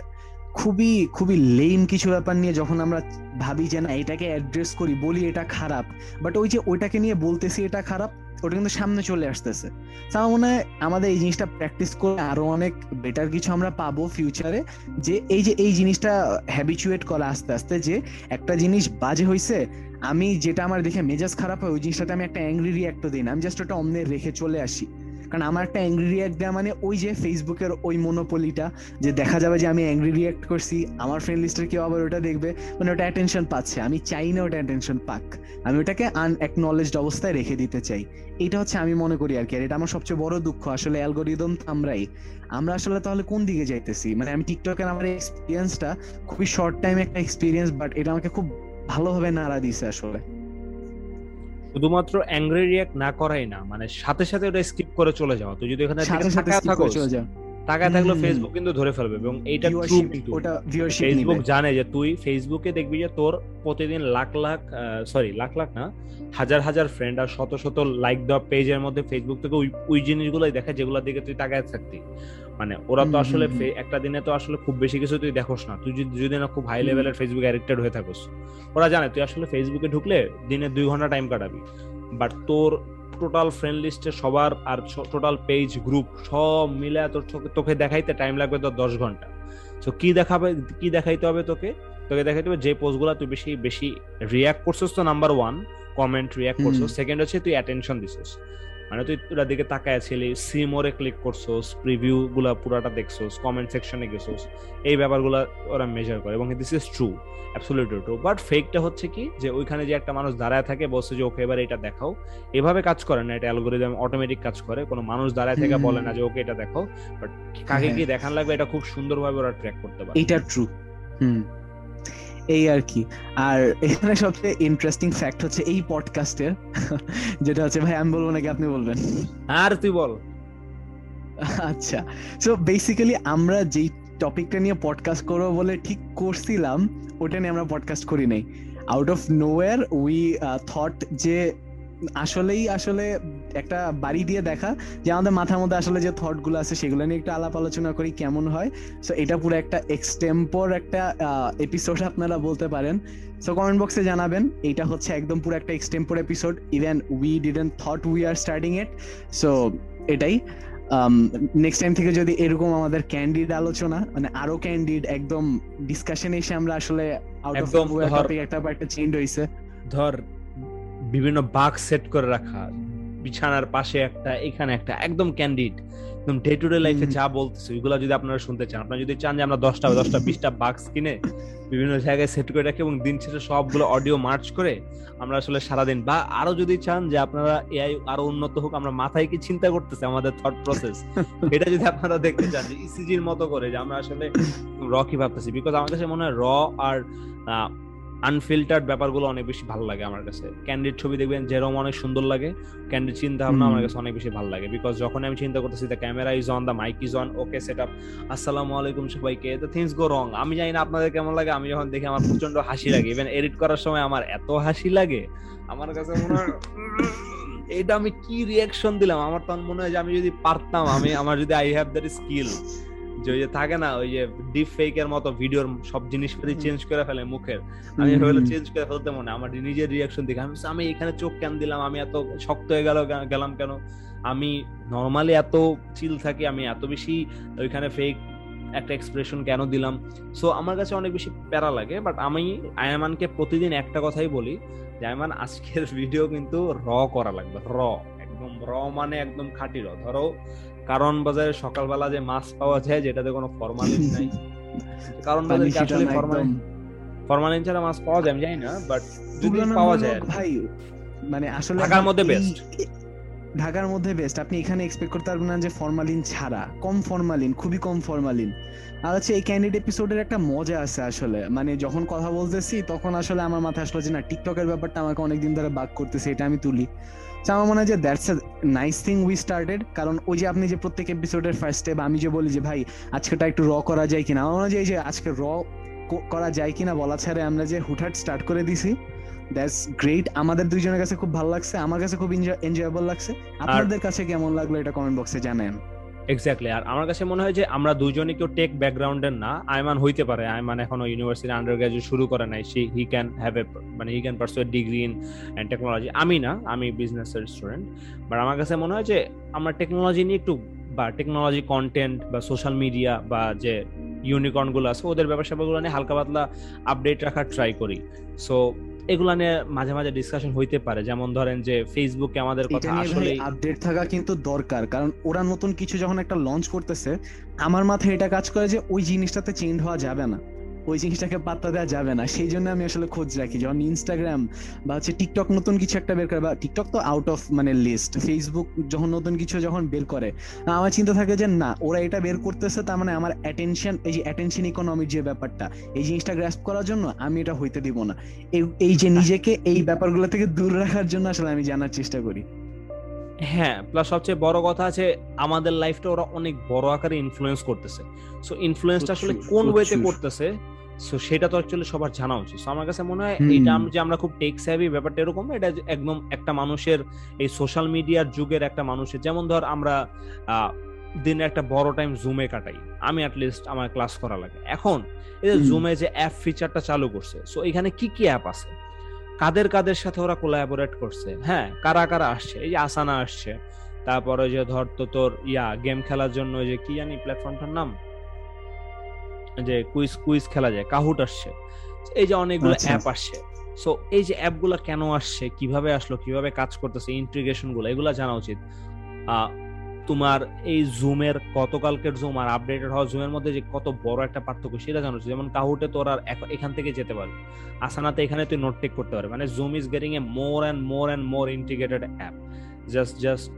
খুবই খুবই লেম কিছু ব্যাপার নিয়ে যখন আমরা ভাবি যে না, এটাকে অ্যাড্রেস করি, বলি এটা খারাপ বাট ওই যে ওইটাকে নিয়ে বলতেছি এটা খারাপ ওটা কিন্তু সামনে চলে আসতেছে। আমার মনে হয় আমাদের এই জিনিসটা প্র্যাকটিস করে আরও অনেক বেটার কিছু আমরা পাবো ফিউচারে যে এই যে এই জিনিসটা হ্যাবিচুয়েট করা আস্তে আস্তে যে একটা জিনিস বাজে হয়েছে আমি যেটা আমার দেখে মেজাজ খারাপ হয়, ওই জিনিসটাতে আমি একটা অ্যাংরি রিয়াক্ট দিই না। আমি জাস্ট ওটা অমনে রেখে চলে আসি। কারণ আমার একটা অ্যাংরি রিয়াক্ট দেওয়া মানে ওই যে ফেসবুকের ওই মনোপলিটা যে দেখা যাবে যে আমি অ্যাংরি রিয়াক্ট করছি, আমার ফ্রেন্ড লিস্টের কেউ আবার ওটা দেখবে মানে ওটা অ্যাটেনশন পাচ্ছে। আমি চাই না ওটা অ্যাটেনশন পাক। আমি ওটাকে আনএকনলেজড অবস্থায় রেখে দিতে চাই। এটা হচ্ছে আমি মনে করি আর কি, আর এটা আমার সবচেয়ে বড় দুঃখ। আসলে অ্যালগোরিদম আমরাই। আমরা আসলে তাহলে কোন দিকে যাইতেছি? মানে আমি টিকটকের আমার এক্সপিরিয়েন্সটা খুবই শর্ট টাইম একটা এক্সপিরিয়েন্স বাট এটা আমাকে খুব ভালোভাবে নাড়া দিছে আসলে। শুধুমাত্র অ্যাংরি রিয়াক্ট না করাই না মানে সাথে সাথে ওটা স্কিপ করে চলে যাওয়া। তুই যদি এখানে সাথে সাথে চলে যাও থাকলে ফেসবুক কিন্তু ধরে ফেলবে এবং এইটা ট্রু কিন্তু। ফেসবুক জানে যে তুই ফেসবুকে দেখবি যে তোর প্রতিদিন লাখ লাখ সরি লাখ লাখ না হাজার হাজার ফ্রেন্ড আর শত শত লাইক দেওয়া পেজের মধ্যে ফেসবুক থেকে ওই ওই জিনিসগুলোই দেখে যেগুলোর দিকে তুই তাকায় থাকতি। মানে ওরা তো আসলে একটা দিনে তো আসলে খুব বেশি কিছু তুই দেখোস না। তুই যদি না খুব হাই লেভেলের ফেসবুক অ্যাডিক্টেড হয়ে থাকোস। ওরা জানে তুই আসলে ফেসবুকে ঢুকলে দিনে দুই ঘণ্টা টাইম কাটাবি। বাট তোর টোটাল ফ্রেন্ড লিস্টে সবার আর টোটাল পেজ গ্রুপ সব মিলে তোর তোকে দেখাইতে টাইম লাগবে তোর দশ ঘণ্টা। তো কি দেখাবে কি দেখাইতে হবে তোকে? তোকে দেখাইতে হবে যে পোস্টগুলো তুই বেশি বেশি রিয়াক্ট করছিস তো নাম্বার ওয়ান কমেন্ট রিয়াক্ট করছিস। সেকেন্ড হচ্ছে তুই অ্যাটেনশন দিছিস। মানে তুই ওটা দিকে তাকায় ছিলি সিমোরে ক্লিক করছোস প্রিভিউ গুলা পুরাটা দেখছোস কমেন্ট সেকশনে গেছোস এই ব্যাপারগুলো ওরা মেজার করে এবং this is true absolutely true but ফেকটা হচ্ছে কি যে ওইখানে যে একটা মানুষ দাঁড়ায় থাকে বলছে যে ওকে এবার এটা দেখাও। এভাবে কাজ করে না এটা অ্যালগোরিদম অটোমেটিক কাজ করে কোনো মানুষ দাঁড়ায় থেকে বলে না যে ওকে এটা দেখাও। বাট কাকে কি হ্যাঁ। দেখান লাগবে এটা খুব সুন্দরভাবে ওরা ট্র্যাক করতে পারে। এটা ট্রু হুম। এই আর কি। আর এখানে সবচেয়ে ইন্টারেস্টিং ফ্যাক্ট হচ্ছে এই পডকাস্টের [laughs] যেটা হচ্ছে ভাই আমি বলব নাকি আপনি বলবেন? আর তুই বল। আচ্ছা সো বেসিক্যালি আমরা যেই টপিকটা নিয়ে পডকাস্ট করব বলে ঠিক করছিলাম ওটা নিয়ে আমরা পডকাস্ট করি নাই। Out of nowhere we thought যে আসলেই আসলে একটা বাড়ি দিয়ে দেখা যে আমাদের মাথার মধ্যে আসলে যে থটগুলো আছে সেগুলো নিয়ে একটু আলাপ আলোচনা করি কেমন হয়। সো এটা পুরো একটা এক্সটেম্পোর একটা এপিসোড আপনারা বলতে পারেন। সো কমেন্ট বক্সে জানাবেন। এটা হচ্ছে একদম পুরো একটা extempore episode even we didn't thought we are starting it so এটাই। নেক্সট টাইম থেকে যদি এরকম আমাদের ক্যান্ডিড আলোচনা মানে আরও ক্যান্ডিড একদম ডিসকাশন এসে আমরা আসলে আউট অফ একটা একটা চেঞ্জ হইছে। ধর বিভিন্ন বাক সেট করে রাখা বিছানার পাশে একটা এখানে একটা একদম ক্যান্ডিড একদম ডে টু ডে লাইফে যা বলতেছে ওইগুলো যদি আপনারা শুনতে চান আপনারা যদি চান যে আমরা দশটা দশটা বিশটা বাক্স কিনে বিভিন্ন জায়গায় সেট করে রাখি এবং দিন শেষে সবগুলো অডিও মার্চ করে আমরা আসলে সারাদিন বা আরও যদি চান যে আপনারা এআই আরও উন্নত হোক আমরা মাথায় কি চিন্তা করতেছে আমাদের থট প্রসেস [laughs] এটা যদি আপনারা দেখতে চান যে ইসিজির মতো করে যে আমরা আসলে র কি ভাবতেছি বিকজ আমার কাছে মনে হয় র আর আনফিল্টার্ড ব্যাপারগুলো অনেক বেশি ভালো লাগে আমার কাছে। ক্যান্ডিড ছবি দেখবেন যেরকম অনেক সুন্দর লাগে ক্যান্ডিড চিন্তা ভাবনা আমার কাছে অনেক বেশি ভালো লাগে। বিকজ যখন আমি চিন্তা করতেছি the camera is on the mic is on okay set up আসসালামু আলাইকুম সবাইকে দ্য থিংস গো রং আমি জানি না আপনাদের কেমন লাগে আমি যখন দেখি আমার প্রচণ্ড হাসি লাগে। ইভেন এডিট করার সময় আমার এত হাসি লাগে আমার কাছে মনে হয় এটা আমি কি রিয়াকশন দিলাম? আমার তখন মনে হয় যে আমি যদি পারতাম আমি আমার যদি আই হ্যাভ দ্যাট স্কিল যে ওই যে থাকে না ওই যে ডিপ ফেক এর মতো ভিডিওর সব জিনিসপাতি চেঞ্জ করে ফেলে মুখের। আমি হলো চেঞ্জ করে ফেলতে মনে আমার নিজের রিয়াকশন দেখে। আমি আমি এখানে চোখ কেন দিলাম? আমি এত শক্ত হয়ে গেল গেলাম কেন? আমি নর্মালি এত চিল থাকি আমি এত বেশি ওইখানে ফেক একটা এক্সপ্রেশন কেন দিলাম? সো আমার কাছে অনেক বেশি প্যারা লাগে বাট আমি আয়ামানকে প্রতিদিন একটা কথাই বলি যে আয়ামান আজকের ভিডিও কিন্তু র করা লাগবে। র একদম র মানে একদম খাঁটি র ধরো কারণ বাজারে সকালবেলা যে মাছ পাওয়া যায় যেটাতে কোনো ফরমালিন নাই। কারণ বাজারে আসলে ফরমালিন ফরমালিন ছাড়া মাছ পাওয়া যায় আমি জানি না বাট যদি পাওয়া যায় ভাই মানে আসলে ঢাকার মধ্যে বেস্ট ঢাকার মধ্যে বেস্ট আপনি এখানে এক্সপেক্ট করতে পারবেন না যে ফরমালিন ছাড়া। কম ফরমালিন খুবই কম ফরমালিন আর হচ্ছে এই ক্যান্ডিড এপিসোডের একটা মজা আছে আসলে। মানে যখন কথা বলতেছি তখন আসলে আমার মাথায় আসলো যে না টিকটকের ব্যাপারটা আমাকে অনেকদিন ধরে বাক করতেছে এটা আমি তুলি। আমার মনে হয় যে that's a nice thing we started কারণ ওই যে আপনি যে প্রত্যেক এপিসোডের ফার্স্ট স্টেপ আমি যে বলি যে ভাই আজকেটা একটু র করা যায় কিনা? আমার মনে হয় যে আজকে র করা যায় কিনা বলা ছাড়ে আমরা যে হুটহাট স্টার্ট করে দিছি দ্যাটস গ্রেট আমাদের দুইজনের কাছে খুব ভালো লাগছে আমার কাছে খুব এনজয়েবল লাগছে। আপনাদের কাছে কেমন লাগল এটা কমেন্ট বক্সে জানেন। এক্স্যাক্টলি আর আমার কাছে মনে হয় যে আমরা দুইজনই কেউ টেক ব্যাকগ্রাউন্ডের না। আয়মান হইতে পারে। আইমান এখনও ইউনিভার্সিটি আন্ডার গ্রাজুয়েট শুরু করে নাই। See he can have a মানে he can pursue degree in and technology আমি না, আমি বিজনেসের স্টুডেন্ট বাট আমার কাছে মনে হয় যে আমরা টেকনোলজি নিয়ে একটু, বা টেকনোলজি কন্টেন্ট বা সোশ্যাল মিডিয়া বা যে ইউনিকর্নগুলো আছে, ওদের ব্যাপার স্যাপারগুলো নিয়ে হালকা পাতলা আপডেট রাখার ট্রাই করি। সো এগুলা নিয়ে মাঝে মাঝে ডিসকাশন হইতে পারে। যেমন ধরেন যে ফেসবুকে আমাদের কথা আসলে আপডেট থাকা কিন্তু দরকার। কারণ ওরা নতুন কিছু যখন একটা লঞ্চ করতেছে আমার মাথায় এটা কাজ করে যে ওই জিনিসটাতে চেঞ্জ হওয়া যাবে না। ওই জিনিসটাকে পাত্তা দেওয়া যাবে না। সেই জন্য আমি আসলে খোঁজ রাখি। যখন ইনস্টাগ্রাম বা হচ্ছে টিকটক নতুন কিছু একটা বের করে বা টিকটক তো আউট অফ মানে লিস্ট ফেসবুক যখন নতুন কিছু যখন বের করে, আমার চিন্তা থাকে যে না, ওরা এটা বের করতেছে, তার মানে আমার অ্যাটেনশন এই যে অ্যাটেনশন ইকোনমির যে ব্যাপারটা, এই জিনিসটা গ্রাস্প করার জন্য আমি এটা হইতে দিব না। এই যে নিজেকে এই ব্যাপারগুলো থেকে দূর রাখার জন্য আসলে আমি জানার চেষ্টা করি। হ্যাঁ প্লাস সবচেয়ে বড় কথা আছে আমাদের লাইফটা ওরা অনেক বড় আকারে ইনফ্লুয়েন্স করতেছে। সো ইনফ্লুয়েন্সটা আসলে কোন ওয়েতে করতেছে সো সেটা তো অ্যাকচুয়ালি সবার জানা উচিত। সো আমার কাছে মনে হয় এটা যে আমরা খুব টেক স্যাভি ব্যাপারটা এরকম এটা একদম একটা মানুষের এই সোশ্যাল মিডিয়ার যুগের একটা মানুষের যেমন ধর আমরা দিনে একটা বড় টাইম জুমে কাটাই আমি অ্যাটলিস্ট আমার ক্লাস করা লাগে। এখন এই যে জুমে যে অ্যাপ ফিচারটা চালু করছে সো এখানে কি কি অ্যাপ আছে? কাদের কাদের সাথে ওরা কোলাবোরেট করছে? হ্যাঁ কারা কারা আসছে? এই যে আসানা আসছে তারপরে যে ধর তো তোর ইয়া গেম খেলার জন্য যে কি জানি প্ল্যাটফর্মটার নাম? যে কুইজ কুইজ খেলা যায় কাহুট আসছে। এই যে অনেকগুলো অ্যাপ আসছে। সো এই যে অ্যাপগুলো কেন আসছে কীভাবে আসলো কীভাবে কাজ করতেছে ইন্টিগ্রেশনগুলো এগুলো জানা উচিত। তোমার এই জুমের গতকালকের জুম আর আপডেটেড হওয়া জুমের মধ্যে যে কত বড় একটা পার্থক্য সেটা জানো যেমন কাহুটে তোর আর এখান থেকে যেতে পারবে। আসানাতে এখানে তুই নোট টেক করতে পারবে। মানে Zoom is getting a more and more and more integrated app just just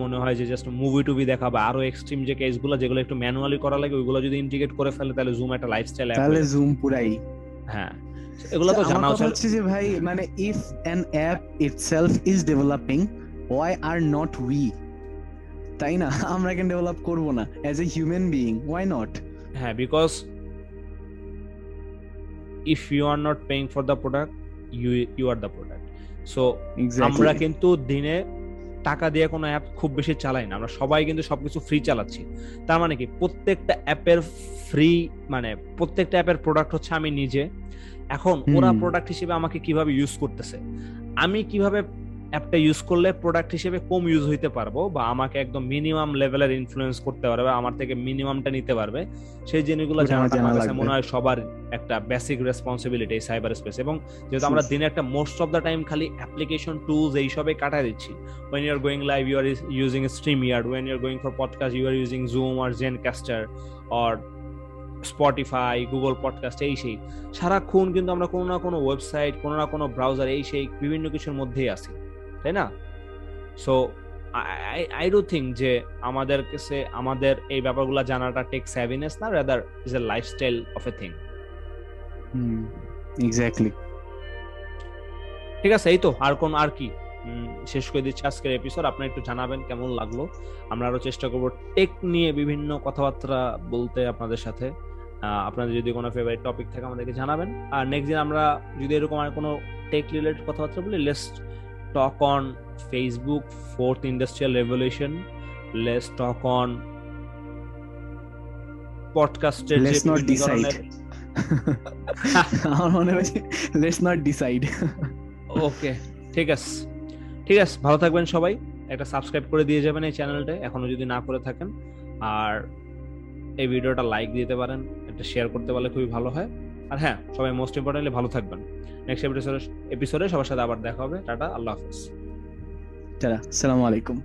মনে হয় যে জাস্ট মুভি টুভি দেখা বা আরও এক্সট্রিম যে কেসগুলো যেগুলো একটু ম্যানুয়ালি করা লাগে ওইগুলো যদি ইন্টিগ্রেট করে ফেলে তাহলে জুম একটা লাইফস্টাইল অ্যাপ তাহলে জুম পুরাই। হ্যাঁ। এগুলো তো জানা উচিত হচ্ছে যে ভাই মানে if an app itself is developing why are not we তাই না? [laughs] আমরা কেন ডেভেলপ করব না। As a human being why not হ্যাঁ because if you are not paying for the product you you are the product so আমরা কিন্তু দিনে টাকা দিয়ে কোনো অ্যাপ খুব বেশি চালাই না। আমরা সবাই কিন্তু সবকিছু ফ্রি চালাচ্ছি। তার মানে কি? প্রত্যেকটা অ্যাপের ফ্রি মানে প্রত্যেকটা অ্যাপের প্রোডাক্ট হচ্ছে আমি নিজে। এখন ওরা প্রোডাক্ট হিসেবে আমাকে কীভাবে ইউজ করতেছে? আমি কীভাবে অ্যাপটা ইউজ করলে প্রোডাক্ট হিসেবে কম ইউজ হইতে পারব বা আমাকে একদম মিনিমাম লেভেলের ইনফ্লুয়েন্স করতে পারবে আমার থেকে মিনিমামটা নিতে পারবে। সেই জিনিসগুলো জানাটা আমার কাছে মনে হয় সবার একটা বেসিক রেসপন্সিবিলিটি সাইবার স্পেস এবং যেহেতু আমরা দিনে একটা মোস্ট অফ দ্য টাইম খালি অ্যাপ্লিকেশন টুলস এইসবে কাটা দিচ্ছি। When you are going live you are using StreamYard when you are going for podcast you are using Zoom R Zencastr or Spotify Google podcast এই সেই। সারাক্ষণ কিন্তু আমরা কোনো না কোনো ওয়েবসাইট কোনো না কোনো ব্রাউজার এই সেই বিভিন্ন কিছুর মধ্যেই আছি। তাই না? সো আই ডু থিঙ্ক যে আমাদের কাছে আমাদের এই ব্যাপারগুলো জানাটা টেক স্যাভিনেস না rather is a lifestyle of a thing exactly ঠিক আছে এই তো আর কোন আর কি? শেষ করে দিচ্ছি আজকের এপিসোড আপনার একটু জানাবেন কেমন লাগল? আমরা আরও চেষ্টা করব টেক নিয়ে বিভিন্ন কথাবার্তা বলতে আপনাদের সাথে। আপনাদের যদি কোনো ফেভারিট টপিক থাকে আমাদেরকে জানাবেন। আর নেক্সট দিন আমরা যদি এরকম আর কোনো টেক রিলেটেড কথাবার্তা বলি least talk on Facebook fourth industrial revolution. Let's talk on podcast. Let's [laughs] not decide. আমার মনে হচ্ছে লেটস নট ডিসাইড ওকে ঠিক আছে ঠিক আছে ভালো থাকবেন সবাই একটা সাবস্ক্রাইব করে দিয়ে যাবেন এই চ্যানেলটা এখনও যদি না করে থাকেন আর এই ভিডিওটা লাইক দিতে পারেন একটা শেয়ার করতে পারলে খুবই ভালো হয় আর হ্যাঁ সবাই মোস্ট ইম্পর্টেন্টলি ভালো থাকবেন। নেক্সট এপিসোডে সবার সাথে আবার দেখা হবে। টাটা, আল্লাহ হাফেজ। টাটা আসসালামু আলাইকুম।